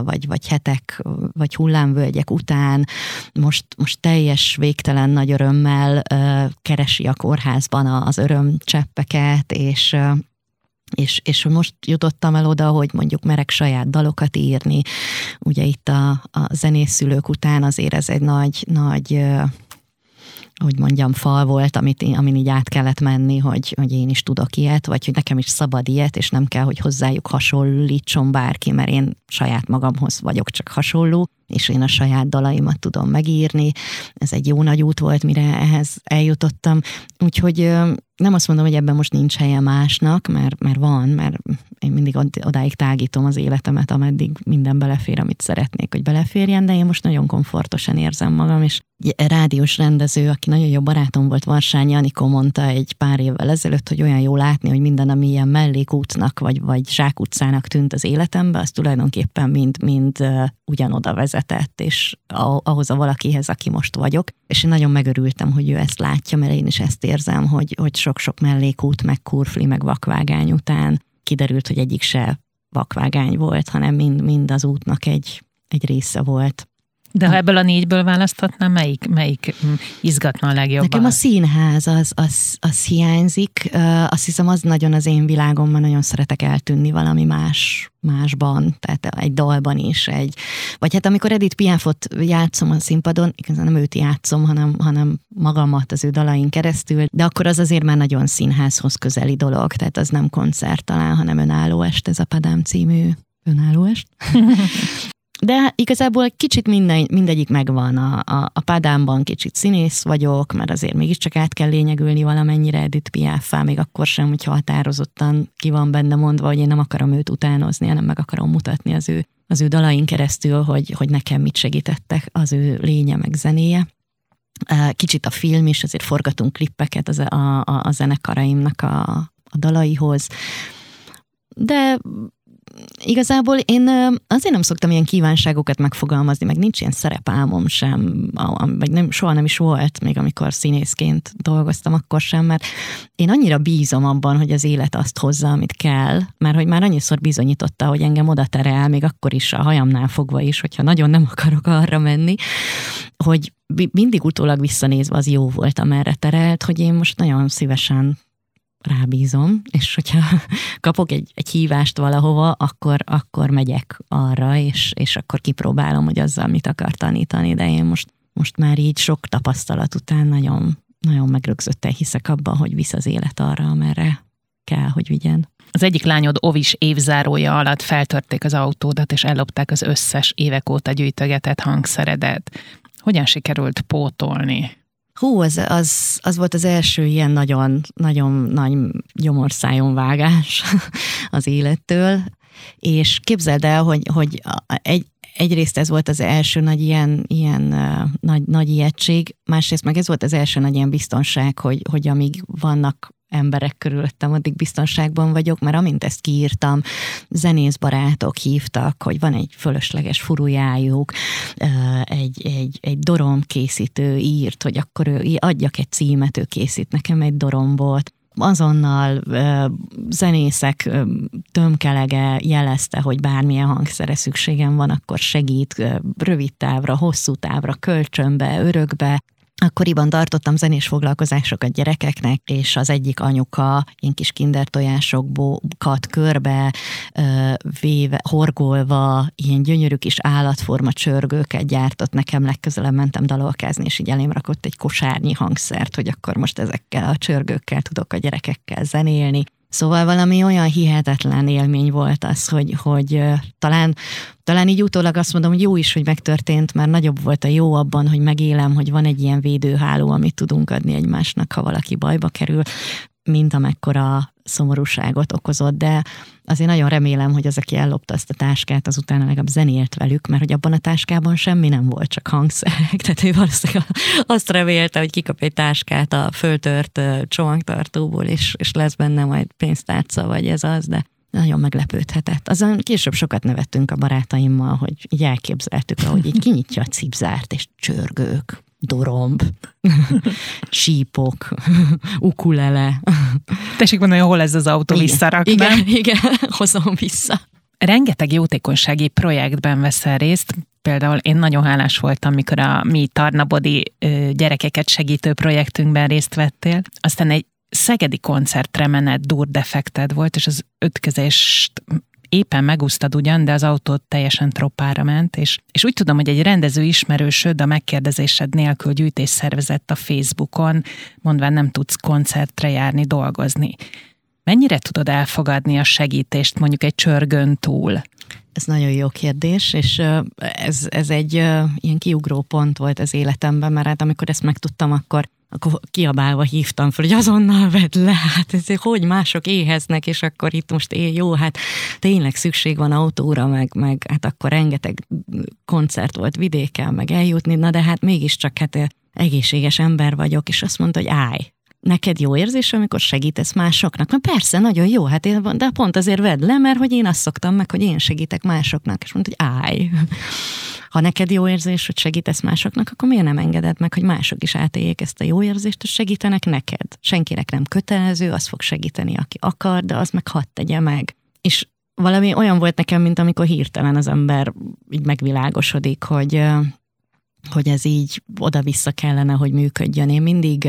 vagy, vagy hetek, vagy hullámvölgyek után most, most teljes végtelen nagy örömmel keresi a kórházban az örömcseppeket, és és, és most jutottam el oda, hogy mondjuk merek saját dalokat írni. Ugye itt a, a zenészülők után azért ez egy nagy, nagy hogy mondjam, fal volt, amit, amin így át kellett menni, hogy, hogy én is tudok ilyet, vagy hogy nekem is szabad ilyet, és nem kell, hogy hozzájuk hasonlítson bárki, mert én saját magamhoz vagyok csak hasonló, és én a saját dalaimat tudom megírni. Ez egy jó nagy út volt, mire ehhez eljutottam. Úgyhogy nem azt mondom, hogy ebben most nincs helye másnak, mert, mert van, mert én mindig odáig tágítom az életemet, ameddig minden belefér, amit szeretnék, hogy beleférjen, de én most nagyon komfortosan érzem magam, és egy rádiós rendező, aki nagyon jó barátom volt, Varsány Anikó mondta egy pár évvel ezelőtt, hogy olyan jó látni, hogy minden, ami ilyen mellékútnak, vagy, vagy zsákutcának tűnt az életembe, az tulajdonképpen mind, mind ugyanoda vezetett, és ahhoz a valakihez, aki most vagyok. És én nagyon megörültem, hogy ő ezt látja, mert én is ezt érzem, hogy, hogy sok-sok mellékút, meg kurfli, meg vakvágány után kiderült, hogy egyik se vakvágány volt, hanem mind, mind az útnak egy, egy része volt. De ha ebből a négyből választhatnám, melyik, melyik mm, izgatna a legjobban? Nekem a színház, az, az, az hiányzik. Azt hiszem, az nagyon az én világomban, nagyon szeretek eltűnni valami más, másban, tehát egy dalban is. Egy, vagy hát amikor Edith Piafot játszom a színpadon, igazán nem őt játszom, hanem, hanem magamat az ő dalain keresztül, de akkor az azért már nagyon színházhoz közeli dolog, tehát az nem koncert talán, hanem önálló est, ez a Padám című önálló est. De igazából kicsit minden, mindegyik megvan. A, a, a Padámban kicsit színész vagyok, mert azért mégiscsak át kell lényegülni valamennyire Edith piaf még akkor sem, hogyha határozottan ki van benne mondva, hogy én nem akarom őt utánozni, hanem meg akarom mutatni az ő, az ő dalain keresztül, hogy, hogy nekem mit segítettek az ő lénye meg zenéje. Kicsit a film is, azért forgatunk klippeket az, a, a, a zenekaraimnak a, a dalaihoz, de igazából én azért nem szoktam ilyen kívánságokat megfogalmazni, meg nincs ilyen szerepálmom sem, vagy nem, soha nem is volt, még amikor színészként dolgoztam, akkor sem, mert én annyira bízom abban, hogy az élet azt hozza, amit kell, mert hogy már annyiszor bizonyította, hogy engem oda terel, még akkor is a hajamnál fogva is, hogyha nagyon nem akarok arra menni, hogy mindig utólag visszanézve az jó volt, amerre terelt, hogy én most nagyon szívesen rábízom, és hogyha kapok egy, egy hívást valahova, akkor, akkor megyek arra, és, és akkor kipróbálom, hogy azzal mit akar tanítani, de én most, most már így sok tapasztalat után nagyon, nagyon megrögzötten hiszek abban, hogy visz az élet arra, amerre kell, hogy vigyen. Az egyik lányod Ovis évzárója alatt feltörték az autódat, és ellopták az összes évek óta gyűjtögetett hangszeredet. Hogyan sikerült pótolni? Hú, az, az, az volt az első ilyen nagyon, nagyon nagy gyomorszájon vágás az élettől, és képzeld el, hogy, hogy egy, egyrészt ez volt az első nagy ilyen, ilyen uh, nagy, nagy ijegység, másrészt meg ez volt az első nagy ilyen biztonság, hogy, hogy amíg vannak emberek körülöttem, addig biztonságban vagyok, mert amint ezt kiírtam, zenészbarátok hívtak, hogy van egy fölösleges furujájuk, egy, egy, egy dorom készítő írt, hogy akkor ő adjak egy címet, ő készít nekem egy dorombot, azonnal zenészek tömkelege jelezte, hogy bármilyen hangszere szükségem van, akkor segít rövid távra, hosszú távra, kölcsönbe, örökbe. Akkoriban tartottam zenés foglalkozásokat gyerekeknek, és az egyik anyuka ilyen kis kindertojásokbokat körbe véve, horgolva, ilyen gyönyörű kis állatforma csörgőket gyártott nekem, legközelebb mentem dalolkázni, és így elém rakott egy kosárnyi hangszert, hogy akkor most ezekkel a csörgőkkel tudok a gyerekekkel zenélni. Szóval valami olyan hihetetlen élmény volt az, hogy, hogy talán, talán így utólag azt mondom, hogy jó is, hogy megtörtént, mert nagyobb volt a jó abban, hogy megélem, hogy van egy ilyen védőháló, amit tudunk adni egymásnak, ha valaki bajba kerül, mint amekkora szomorúságot okozott, de azért nagyon remélem, hogy az, aki ellopta azt a táskát, az utána legalább zenélt velük, mert hogy abban a táskában semmi nem volt, csak hangszerek. Tehát ő valószínűleg azt remélte, hogy kikap egy táskát a föltört csomagtartóból, és, és lesz benne majd pénztárca, vagy ez az, de nagyon meglepődhetett. Azon később sokat nevettünk a barátaimmal, hogy így elképzeltük, ahogy így kinyitja a cipzárt, és csörgők, doromb, sípok, ukulele. Tessék mondani, hol ez az autó igen, visszarak, igen, nem? Igen, hozom vissza. Rengeteg jótékonysági projektben veszel részt, például én nagyon hálás voltam, mikor a mi Tarnabodi gyerekeket segítő projektünkben részt vettél. Aztán egy szegedi koncertre menet durdefekted volt, és az ötközést éppen megúsztad ugyan, de az autó teljesen troppára ment, és, és úgy tudom, hogy egy rendező ismerősöd a megkérdezésed nélkül gyűjtés szervezett a Facebookon, mondván nem tudsz koncertre járni, dolgozni. Mennyire tudod elfogadni a segítést mondjuk egy csörgön túl? Ez nagyon jó kérdés, és ez, ez egy ilyen kiugró pont volt az életemben, mert hát amikor ezt megtudtam, akkor akkor kiabálva hívtam fel, hogy azonnal vedd le, hát ez, hogy mások éheznek, és akkor itt most én jó, hát tényleg szükség van autóra, meg, meg hát akkor rengeteg koncert volt vidéken, meg eljutni, na de hát mégiscsak hát egészséges ember vagyok, és azt mondta, hogy állj, neked jó érzés, amikor segítesz másoknak? Na persze, nagyon jó, hát én, de pont azért vedd le, mert hogy én azt szoktam meg, hogy én segítek másoknak, és mondta, hogy állj. Ha neked jó érzés, hogy segítesz másoknak, akkor miért nem engeded meg, hogy mások is átéljék ezt a jó érzést, hogy segítenek neked? Senkinek nem kötelező, az fog segíteni, aki akar, de az meg hadd tegye meg. És valami olyan volt nekem, mint amikor hirtelen az ember így megvilágosodik, hogy hogy ez így oda-vissza kellene, hogy működjön. Én mindig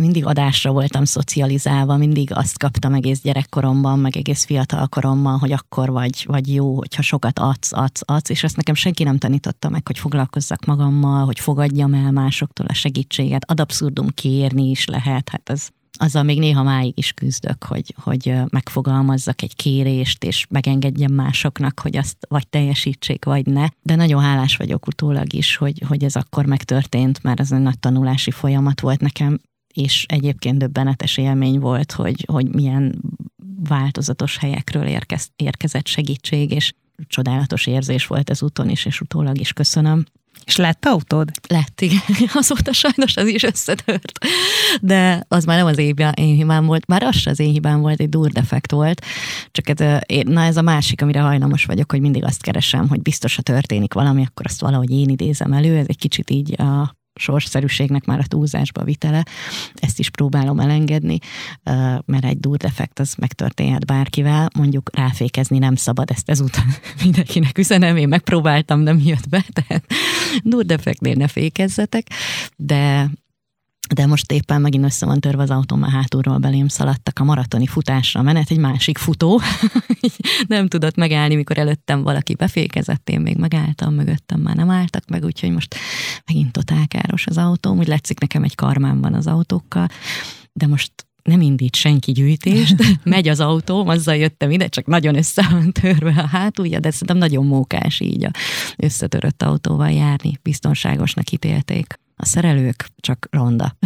mindig adásra voltam szocializálva, mindig azt kaptam egész gyerekkoromban, meg egész fiatal koromban, hogy akkor vagy, vagy jó, hogyha sokat adsz, adsz, adsz, és ezt nekem senki nem tanította meg, hogy foglalkozzak magammal, hogy fogadjam el másoktól a segítséget, ad abszurdum kérni is lehet, hát az azzal még néha máig is küzdök, hogy, hogy megfogalmazzak egy kérést, és megengedjem másoknak, hogy azt vagy teljesítsék, vagy ne. De nagyon hálás vagyok utólag is, hogy, hogy ez akkor megtörtént, mert ez egy nagy tanulási folyamat volt nekem és egyébként döbbenetes élmény volt, hogy, hogy milyen változatos helyekről érkez, érkezett segítség, és csodálatos érzés volt ez úton is, és utólag is köszönöm. És lett autód? Lett, igen. Azóta sajnos az is összetört. De az már nem az én hibám volt, már az az én hibám volt, egy durdefekt volt. Csak ez, na ez a másik, amire hajlamos vagyok, hogy mindig azt keresem, hogy biztos, ha történik valami, akkor azt valahogy én idézem elő. Ez egy kicsit így a sorszerűségnek már a túlzásba vitele, ezt is próbálom elengedni, mert egy durdefekt az megtörténhet bárkivel, mondjuk ráfékezni nem szabad, ezt ezúttal mindenkinek üzenem, én megpróbáltam, nem jött be, tehát durdefektnél ne fékezzetek, de de most éppen megint össze van törve az autó, mert hátulról belém szaladtak a maratoni futásra menet, egy másik futó. Nem tudott megállni, mikor előttem valaki befékezett, én még megálltam, mögöttem már nem álltak meg, úgyhogy most megint totál káros az autóm, úgy látszik nekem egy karmám van az autókkal, de most nem indít senki gyűjtést, megy az autóm, azzal jöttem ide, csak nagyon össze van törve a hátulja, de szerintem nagyon mókás így a összetörött autóval járni, biztonságosnak ítélték a szerelők csak ronda.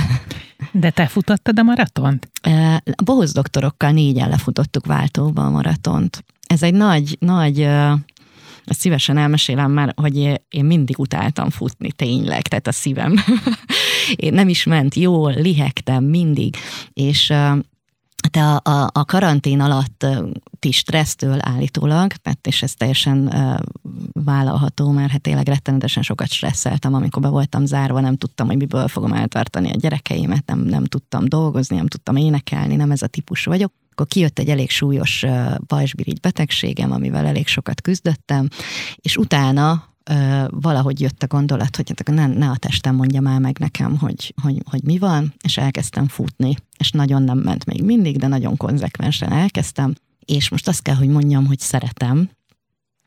De te futottad a maratont? A doktorokkal négyen lefutottuk váltóba a maratont. Ez egy nagy, nagy ezt szívesen elmesélem már, hogy én mindig utáltam futni, tényleg, tehát a szívem. én nem is ment jól, lihegtem mindig, és te a, a, a karantén alatt ti stressztől állítólag, tehát és ez teljesen uh, vállalható, mert hát tényleg rettenetesen sokat stresszeltem, amikor be voltam zárva, nem tudtam, hogy miből fogom eltartani a gyerekeimet, nem, nem tudtam dolgozni, nem tudtam énekelni, nem ez a típus vagyok. Akkor kijött egy elég súlyos pajzsbirigy betegségem, amivel elég sokat küzdöttem, és utána valahogy jött a gondolat, hogy hát ne, ne a testem mondja már meg nekem, hogy, hogy, hogy mi van, és elkezdtem futni, és nagyon nem ment még mindig, de nagyon konzekvensen elkezdtem, és most azt kell, hogy mondjam, hogy szeretem.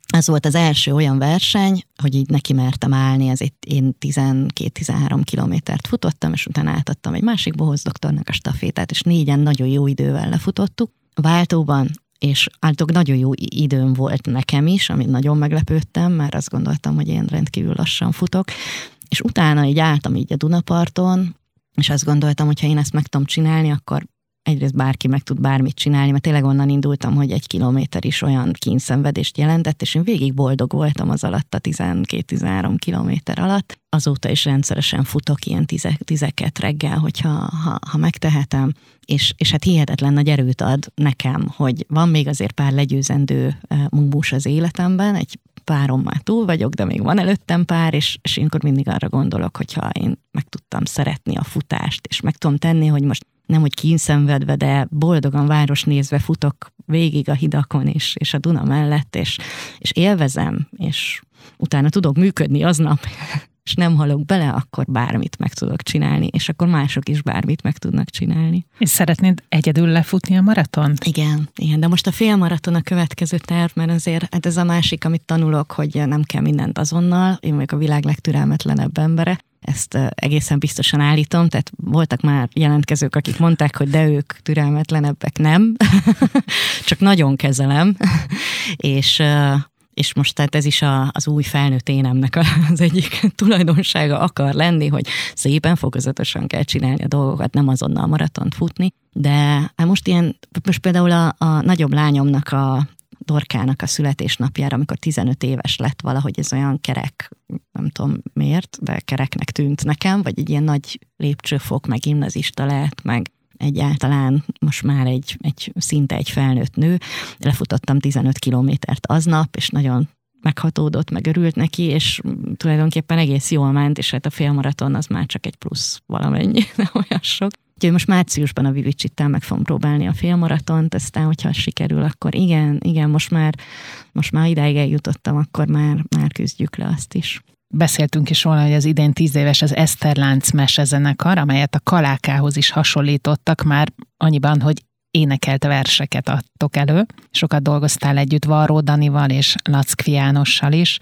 Ez volt az első olyan verseny, hogy így neki mertem állni, ez itt én 12-13 kilométert futottam, és utána átadtam egy másik bohoz doktornak a stafétát, és négyen nagyon jó idővel lefutottuk. Váltóban és általában nagyon jó időm volt nekem is, amit nagyon meglepődtem, mert azt gondoltam, hogy én rendkívül lassan futok, és utána így álltam így a Dunaparton, és azt gondoltam, hogy ha én ezt meg tudom csinálni, akkor egyrészt bárki meg tud bármit csinálni, mert tényleg onnan indultam, hogy egy kilométer is olyan kínszenvedést jelentett, és én végig boldog voltam az alatt a 12-13 kilométer alatt. Azóta is rendszeresen futok ilyen tize, tizeket reggel, hogyha ha, ha megtehetem, és, és hát hihetetlen nagy erőt ad nekem, hogy van még azért pár legyőzendő munkbús az életemben, egy párom már túl vagyok, de még van előttem pár, és, és akkor mindig arra gondolok, hogyha én meg tudtam szeretni a futást, és meg tudom tenni, hogy most nem hogy kínszenvedve, de boldogan város nézve futok végig a hidakon és, és a Duna mellett, és, és élvezem, és utána tudok működni aznap, és nem halok bele, akkor bármit meg tudok csinálni, és akkor mások is bármit meg tudnak csinálni. És szeretnéd egyedül lefutni a maraton? Igen, igen, de most a félmaraton a következő terv, mert azért hát ez a másik, amit tanulok, hogy nem kell mindent azonnal, én vagyok a világ legtürelmetlenebb embere, ezt egészen biztosan állítom, tehát voltak már jelentkezők, akik mondták, hogy de ők türelmetlenebbek, nem, csak nagyon kezelem, és és most tehát ez is a, az új felnőtt énemnek az egyik tulajdonsága akar lenni, hogy szépen fokozatosan kell csinálni a dolgokat, nem azonnal maratont futni, de hát most ilyen, most például a, a nagyobb lányomnak a Dorkának a születésnapjára, amikor 15 éves lett valahogy ez olyan kerek, nem tudom miért, de kereknek tűnt nekem, vagy egy ilyen nagy lépcsőfok, meg gimnazista lett, meg egyáltalán most már egy, egy szinte egy felnőtt nő. Lefutottam 15 kilométert aznap, és nagyon meghatódott, meg örült neki, és tulajdonképpen egész jól ment, és hát a félmaraton az már csak egy plusz valamennyi, nem olyan sok. Úgyhogy most márciusban a Vivicsittel meg fogom próbálni a félmaratont, aztán, hogyha sikerül, akkor igen, igen, most már, most már ideig eljutottam, akkor már, már küzdjük le azt is. Beszéltünk is róla, hogy az idén tíz éves az Eszterlánc mesezenekar, amelyet a Kalákához is hasonlítottak már annyiban, hogy énekelt verseket adtok elő. Sokat dolgoztál együtt Varró Danival és Lackfi Jánossal is.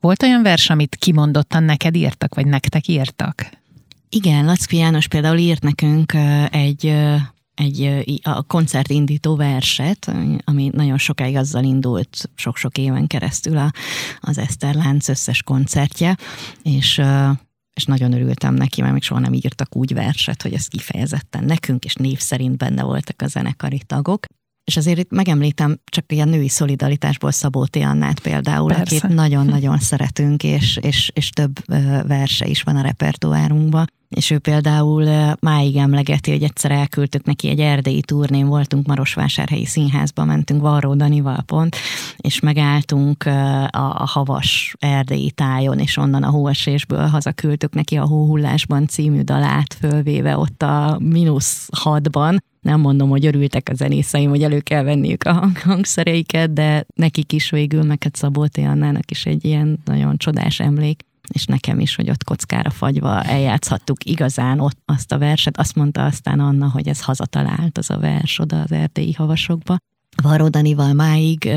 Volt olyan vers, amit kimondottan neked írtak, vagy nektek írtak? Igen, Lackfi János például írt nekünk egy egy a koncertindító verset, ami nagyon sokáig azzal indult, sok-sok éven keresztül a, az Eszter Lánc összes koncertje, és és nagyon örültem neki, mert még soha nem írtak úgy verset, hogy ez kifejezetten nekünk, és név szerint benne voltak a zenekari tagok. És azért itt megemlítem csak ilyen női szolidaritásból Szabó T. Annát például, Persze. akit nagyon-nagyon szeretünk, és, és, és több verse is van a repertoárunkban és ő például máig emlegeti, hogy egyszer elküldtük neki egy erdélyi turnén, voltunk Marosvásárhelyi Színházba, mentünk Varró Danival pont, és megálltunk a, a havas erdélyi tájon, és onnan a hóesésből hazaküldtük neki a Hóhullásban című dalát, fölvéve ott a mínusz hatban, nem mondom, hogy örültek a zenészeim, hogy elő kell venniük a hangszereiket, de nekik is végül, meg hát Szabó Annának is egy ilyen nagyon csodás emlék és nekem is, hogy ott kockára fagyva eljátszhattuk igazán ott azt a verset. Azt mondta aztán Anna, hogy ez hazatalált az a vers oda az erdélyi havasokba. Varó Danival máig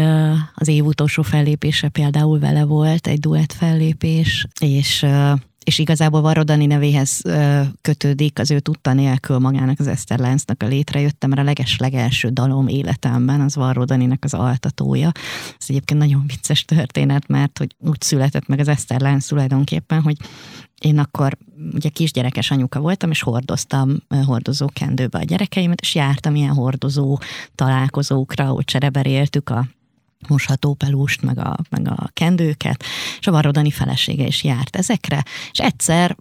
az év utolsó fellépése például vele volt, egy duett fellépés, és és igazából Varodani nevéhez kötődik, az ő tudta nélkül magának az Eszter Láncnak a létrejöttem, mert a leges legelső dalom életemben az Varodaninek az altatója. Ez egyébként nagyon vicces történet, mert hogy úgy született meg az Eszter Lánc tulajdonképpen, hogy én akkor ugye kisgyerekes anyuka voltam, és hordoztam hordozó kendőbe a gyerekeimet, és jártam ilyen hordozó találkozókra, hogy csereberéltük a mosható pelúst, meg a, meg a kendőket, és a varrodani felesége is járt ezekre, és egyszer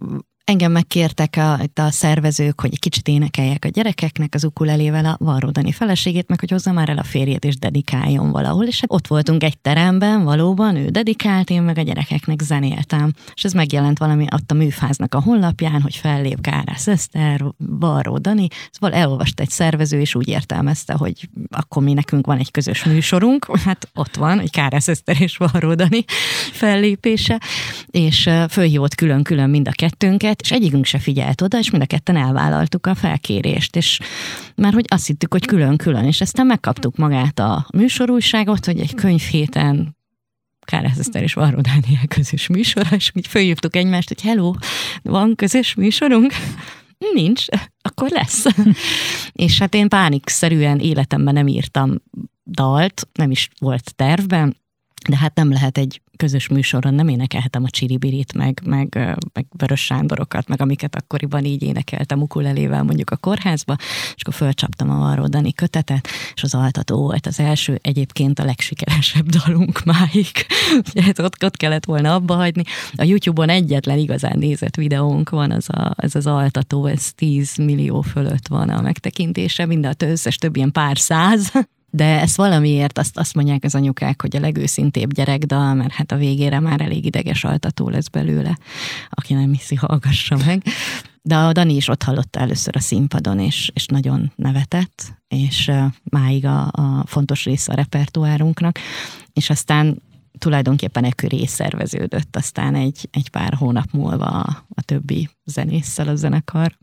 Engem megkértek a, a szervezők, hogy egy kicsit énekeljek a gyerekeknek az ukulelével a varrodani feleségét, meg hogy hozza már el a férjét és dedikáljon valahol. És ott voltunk egy teremben, valóban ő dedikált, én meg a gyerekeknek zenéltem. És ez megjelent valami ott a műfáznak a honlapján, hogy fellép Kárász Eszter, Varró Dani. Szóval elolvast egy szervező, és úgy értelmezte, hogy akkor mi nekünk van egy közös műsorunk, hát ott van, hogy Kárász Eszter és Varró Dani fellépése, és fölhívott külön-külön mind a kettőnket, és egyikünk se figyelt oda, és mind a ketten elvállaltuk a felkérést, és már hogy azt hittük, hogy külön-külön, és aztán megkaptuk magát a műsorújságot, hogy egy könyvhéten Kárász Eszter és Varró Dániel közös műsora, és úgy följövtük egymást, hogy hello, van közös műsorunk? Nincs, akkor lesz. és hát én pánikszerűen életemben nem írtam dalt, nem is volt tervben, de hát nem lehet egy közös műsoron nem énekelhetem a csiribirit, meg, meg, meg Vörös Sándorokat, meg amiket akkoriban így énekeltem ukulelével mondjuk a kórházba, és akkor fölcsaptam a Varró Dani kötetet, és az altató volt az első, egyébként a legsikeresebb dalunk máig. Ugye ott, ott kellett volna abba hagyni. A YouTube-on egyetlen igazán nézett videónk van, az a, ez az altató, ez 10 millió fölött van a megtekintése, minden összes több ilyen pár száz de ezt valamiért azt, azt mondják az anyukák, hogy a legőszintébb gyerekdal, mert hát a végére már elég ideges altató lesz belőle, aki nem hiszi, hallgassa meg. de a Dani is ott hallotta először a színpadon, és, és nagyon nevetett, és máig a, a fontos része a repertoárunknak, és aztán tulajdonképpen e köré szerveződött aztán egy, egy pár hónap múlva a, a többi zenésszel a zenekar.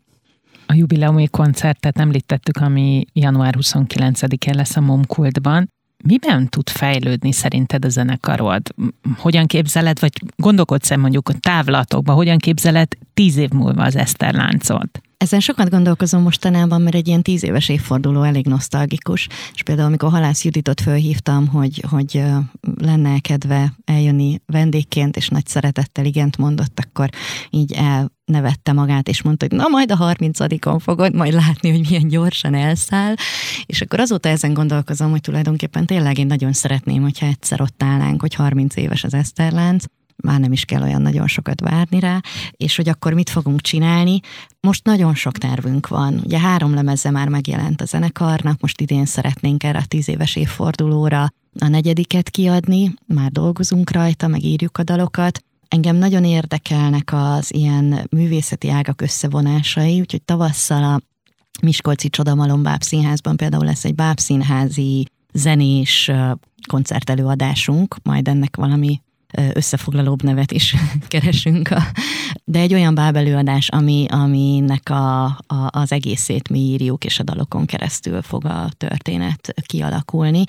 A jubileumi koncertet említettük, ami január 29-én lesz a Momkultban. Miben tud fejlődni szerinted a zenekarod? Hogyan képzeled, vagy gondolkodsz-e mondjuk a távlatokban, hogyan képzeled tíz év múlva az Eszter láncot? Ezen sokat gondolkozom mostanában, mert egy ilyen tíz éves évforduló elég nosztalgikus, és például amikor Halász Juditot fölhívtam, hogy, hogy lenne kedve eljönni vendégként, és nagy szeretettel igent mondott, akkor így elnevette magát, és mondta, hogy na majd a 30-on fogod majd látni, hogy milyen gyorsan elszáll, és akkor azóta ezen gondolkozom, hogy tulajdonképpen tényleg én nagyon szeretném, hogyha egyszer ott állnánk, hogy 30 éves az Eszterlánc, már nem is kell olyan nagyon sokat várni rá, és hogy akkor mit fogunk csinálni. Most nagyon sok tervünk van. Ugye három lemeze már megjelent a zenekarnak, most idén szeretnénk erre a tíz éves évfordulóra a negyediket kiadni, már dolgozunk rajta, meg írjuk a dalokat. Engem nagyon érdekelnek az ilyen művészeti ágak összevonásai, úgyhogy tavasszal a Miskolci Csodamalom Bábszínházban például lesz egy bábszínházi zenés koncertelőadásunk, majd ennek valami összefoglalóbb nevet is keresünk. A, de egy olyan bábelőadás, ami, aminek a, a, az egészét mi írjuk, és a dalokon keresztül fog a történet kialakulni,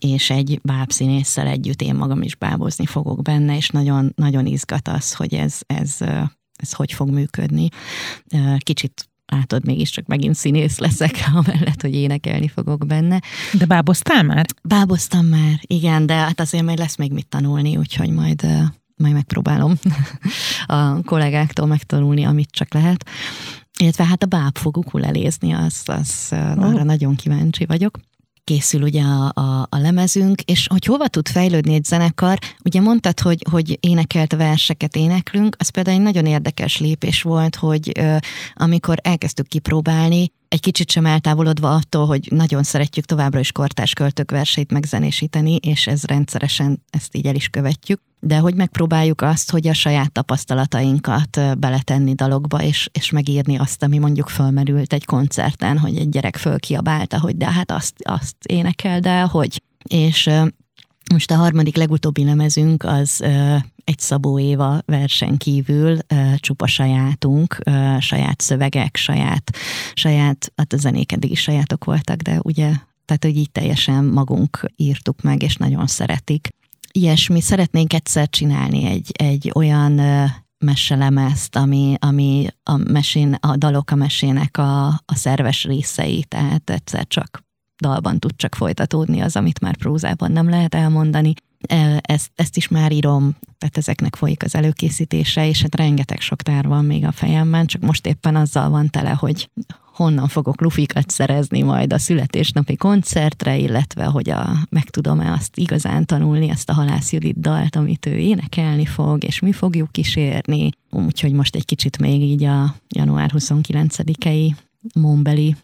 és egy bábszínésszel együtt én magam is bábozni fogok benne, és nagyon, nagyon izgat az, hogy ez, ez, ez hogy fog működni. Kicsit látod, mégiscsak megint színész leszek, amellett, hogy énekelni fogok benne. De báboztál már? Báboztam már, igen, de hát azért majd lesz még mit tanulni, úgyhogy majd majd megpróbálom a kollégáktól megtanulni, amit csak lehet. Illetve hát a báb fog ukulelézni, az, az oh. arra nagyon kíváncsi vagyok készül ugye a, a, a lemezünk, és hogy hova tud fejlődni egy zenekar, ugye mondtad, hogy, hogy énekelt verseket éneklünk, az például egy nagyon érdekes lépés volt, hogy ö, amikor elkezdtük kipróbálni, egy kicsit sem eltávolodva attól, hogy nagyon szeretjük továbbra is kortás költők verseit megzenésíteni, és ez rendszeresen ezt így el is követjük, de hogy megpróbáljuk azt, hogy a saját tapasztalatainkat beletenni dalokba, és, és megírni azt, ami mondjuk fölmerült egy koncerten, hogy egy gyerek fölkiabálta, hogy de hát azt, azt énekel, de hogy. És most a harmadik legutóbbi lemezünk az egy Szabó Éva versen kívül csupa sajátunk, saját szövegek, saját, saját, hát a zenék eddig is sajátok voltak, de ugye, tehát hogy így teljesen magunk írtuk meg, és nagyon szeretik. Ilyesmi, szeretnénk egyszer csinálni egy, egy olyan meselemezt, ami, ami a, mesén, a dalok a mesének a, a szerves részei, tehát egyszer csak dalban tud csak folytatódni az, amit már prózában nem lehet elmondani. Ezt, ezt is már írom, tehát ezeknek folyik az előkészítése, és hát rengeteg sok tár van még a fejemben, csak most éppen azzal van tele, hogy honnan fogok lufikat szerezni majd a születésnapi koncertre, illetve hogy a, meg tudom-e azt igazán tanulni, ezt a Halász Judit dalt, amit ő énekelni fog, és mi fogjuk kísérni. Úgyhogy most egy kicsit még így a január 29-i Mombeli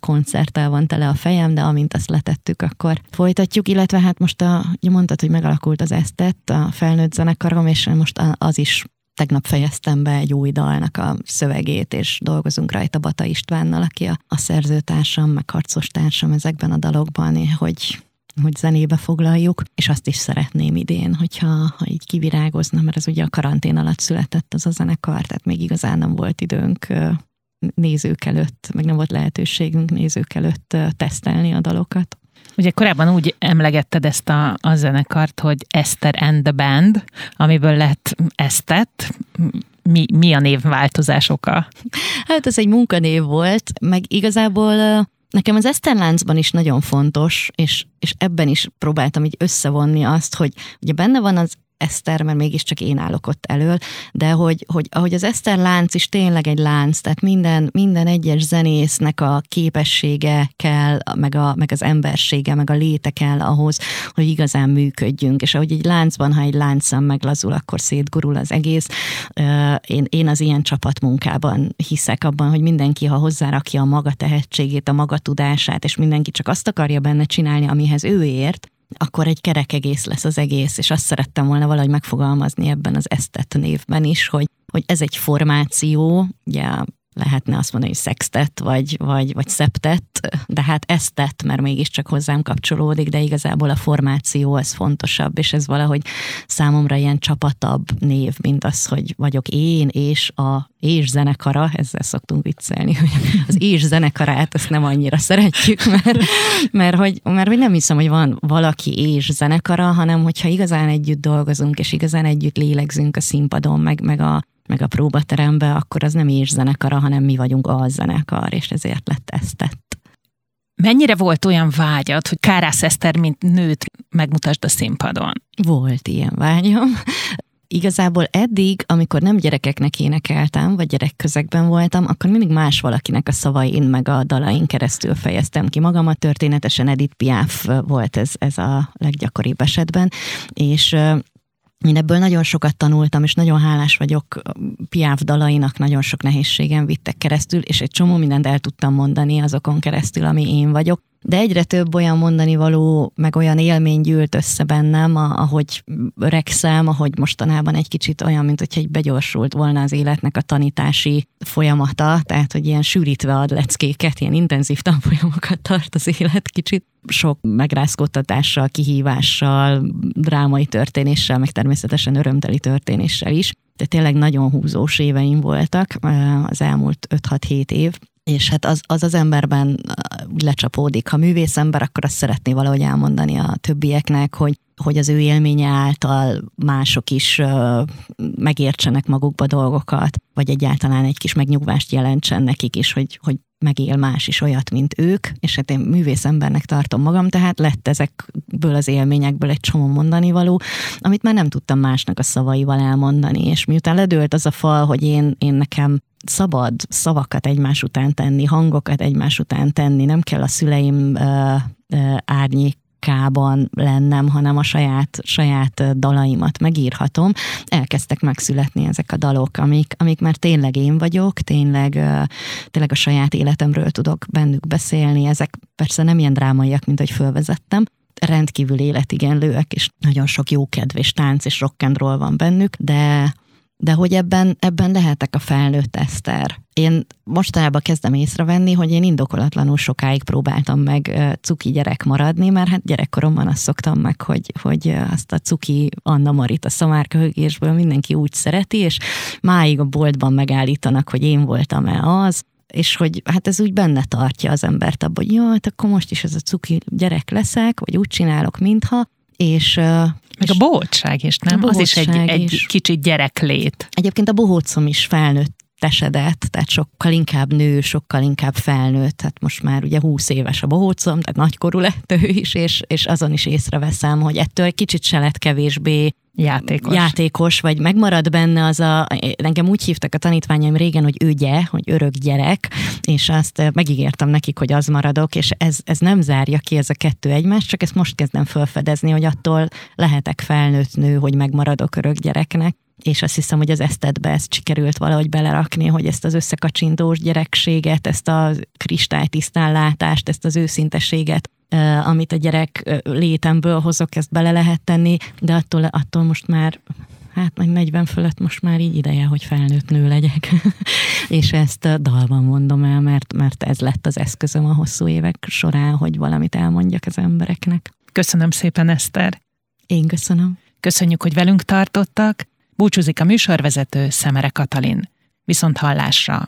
koncerttel van tele a fejem, de amint azt letettük, akkor folytatjuk, illetve hát most a, mondtad, hogy megalakult az Esztett, a felnőtt zenekarom, és most az is tegnap fejeztem be egy új dalnak a szövegét, és dolgozunk rajta Bata Istvánnal, aki a, a szerzőtársam, meg harcos társam ezekben a dalokban, hogy hogy zenébe foglaljuk, és azt is szeretném idén, hogyha ha így kivirágozna, mert ez ugye a karantén alatt született az a zenekar, tehát még igazán nem volt időnk nézők előtt, meg nem volt lehetőségünk nézők előtt tesztelni a dalokat. Ugye korábban úgy emlegetted ezt a, a zenekart, hogy Esther and the Band, amiből lett Esztet. Mi, mi a névváltozás oka? Hát ez egy munkanév volt, meg igazából nekem az Eszterláncban is nagyon fontos, és, és ebben is próbáltam így összevonni azt, hogy ugye benne van az Eszter, mert mégiscsak én állok ott elől, de hogy, hogy ahogy az Eszter lánc is tényleg egy lánc, tehát minden, minden egyes zenésznek a képessége kell, meg, a, meg az embersége, meg a léte kell ahhoz, hogy igazán működjünk, és ahogy egy láncban, ha egy láncszem meglazul, akkor szétgurul az egész. Én, én az ilyen csapatmunkában hiszek abban, hogy mindenki, ha hozzárakja a maga tehetségét, a maga tudását, és mindenki csak azt akarja benne csinálni, amihez ő ért, akkor egy kerek egész lesz az egész, és azt szerettem volna valahogy megfogalmazni ebben az esztet névben is, hogy, hogy ez egy formáció, ugye lehetne azt mondani, hogy szextet, vagy, vagy, vagy szeptet, de hát ezt tett, mert mégiscsak hozzám kapcsolódik, de igazából a formáció az fontosabb, és ez valahogy számomra ilyen csapatabb név, mint az, hogy vagyok én és a és zenekara, ezzel szoktunk viccelni, hogy az és zenekarát ezt nem annyira szeretjük, mert, mert, hogy, mert hogy nem hiszem, hogy van valaki és zenekara, hanem hogyha igazán együtt dolgozunk, és igazán együtt lélegzünk a színpadon, meg, meg a, meg a próbaterembe, akkor az nem is zenekara, hanem mi vagyunk a zenekar, és ezért lett ezt tett. Mennyire volt olyan vágyad, hogy Kárász Eszter, mint nőt megmutasd a színpadon? Volt ilyen vágyam. Igazából eddig, amikor nem gyerekeknek énekeltem, vagy gyerekközegben voltam, akkor mindig más valakinek a szavain, meg a dalain keresztül fejeztem ki magamat. Történetesen Edith Piaf volt ez, ez a leggyakoribb esetben, és én ebből nagyon sokat tanultam, és nagyon hálás vagyok Piáv dalainak, nagyon sok nehézségem vittek keresztül, és egy csomó mindent el tudtam mondani azokon keresztül, ami én vagyok de egyre több olyan mondani való, meg olyan élmény gyűlt össze bennem, ahogy öregszem, ahogy mostanában egy kicsit olyan, mint hogyha egy begyorsult volna az életnek a tanítási folyamata, tehát hogy ilyen sűrítve ad leckéket, ilyen intenzív tanfolyamokat tart az élet kicsit sok megrázkódtatással, kihívással, drámai történéssel, meg természetesen örömteli történéssel is. De tényleg nagyon húzós éveim voltak az elmúlt 5-6-7 év, és hát az, az az emberben lecsapódik. Ha művész ember, akkor azt szeretné valahogy elmondani a többieknek, hogy, hogy az ő élménye által mások is uh, megértsenek magukba dolgokat, vagy egyáltalán egy kis megnyugvást jelentsen nekik is, hogy, hogy megél más is olyat, mint ők, és hát én művész embernek tartom magam, tehát lett ezekből az élményekből egy csomó mondani való, amit már nem tudtam másnak a szavaival elmondani, és miután ledőlt az a fal, hogy én, én nekem szabad szavakat egymás után tenni, hangokat egymás után tenni, nem kell a szüleim uh, árnyék kában lennem, hanem a saját, saját dalaimat megírhatom, elkezdtek megszületni ezek a dalok, amik, amik már tényleg én vagyok, tényleg, tényleg a saját életemről tudok bennük beszélni, ezek persze nem ilyen drámaiak, mint hogy fölvezettem, rendkívül életigenlőek, és nagyon sok jó kedv és tánc és rock and roll van bennük, de de hogy ebben, ebben lehetek a felnőtt Eszter. Én mostanában kezdem észrevenni, hogy én indokolatlanul sokáig próbáltam meg cuki gyerek maradni, mert hát gyerekkoromban azt szoktam meg, hogy, hogy azt a cuki Anna Marit a szamárköhögésből mindenki úgy szereti, és máig a boltban megállítanak, hogy én voltam-e az, és hogy hát ez úgy benne tartja az embert abban, hogy hát akkor most is ez a cuki gyerek leszek, vagy úgy csinálok, mintha, és meg a bohótság is, nem? Az is egy, egy kicsit gyereklét. Egyébként a bohócom is felnőtt tesedett, tehát sokkal inkább nő, sokkal inkább felnőtt, tehát most már ugye 20 éves a bohócom, tehát nagykorú lett ő is, és, és azon is észreveszem, hogy ettől egy kicsit se lett kevésbé játékos. játékos, vagy megmarad benne az a, engem úgy hívtak a tanítványaim régen, hogy ügye, hogy örök gyerek, és azt megígértem nekik, hogy az maradok, és ez, ez nem zárja ki ez a kettő egymást, csak ezt most kezdem felfedezni, hogy attól lehetek felnőtt nő, hogy megmaradok örök gyereknek és azt hiszem, hogy az esztetbe ezt sikerült valahogy belerakni, hogy ezt az összekacsintós gyerekséget, ezt a kristálytisztánlátást, ezt az őszinteséget, amit a gyerek létemből hozok, ezt bele lehet tenni, de attól, attól most már hát meg 40 fölött most már így ideje, hogy felnőtt nő legyek. és ezt dalban mondom el, mert, mert ez lett az eszközöm a hosszú évek során, hogy valamit elmondjak az embereknek. Köszönöm szépen, Eszter. Én köszönöm. Köszönjük, hogy velünk tartottak. Búcsúzik a műsorvezető Szemere Katalin. Viszont hallásra!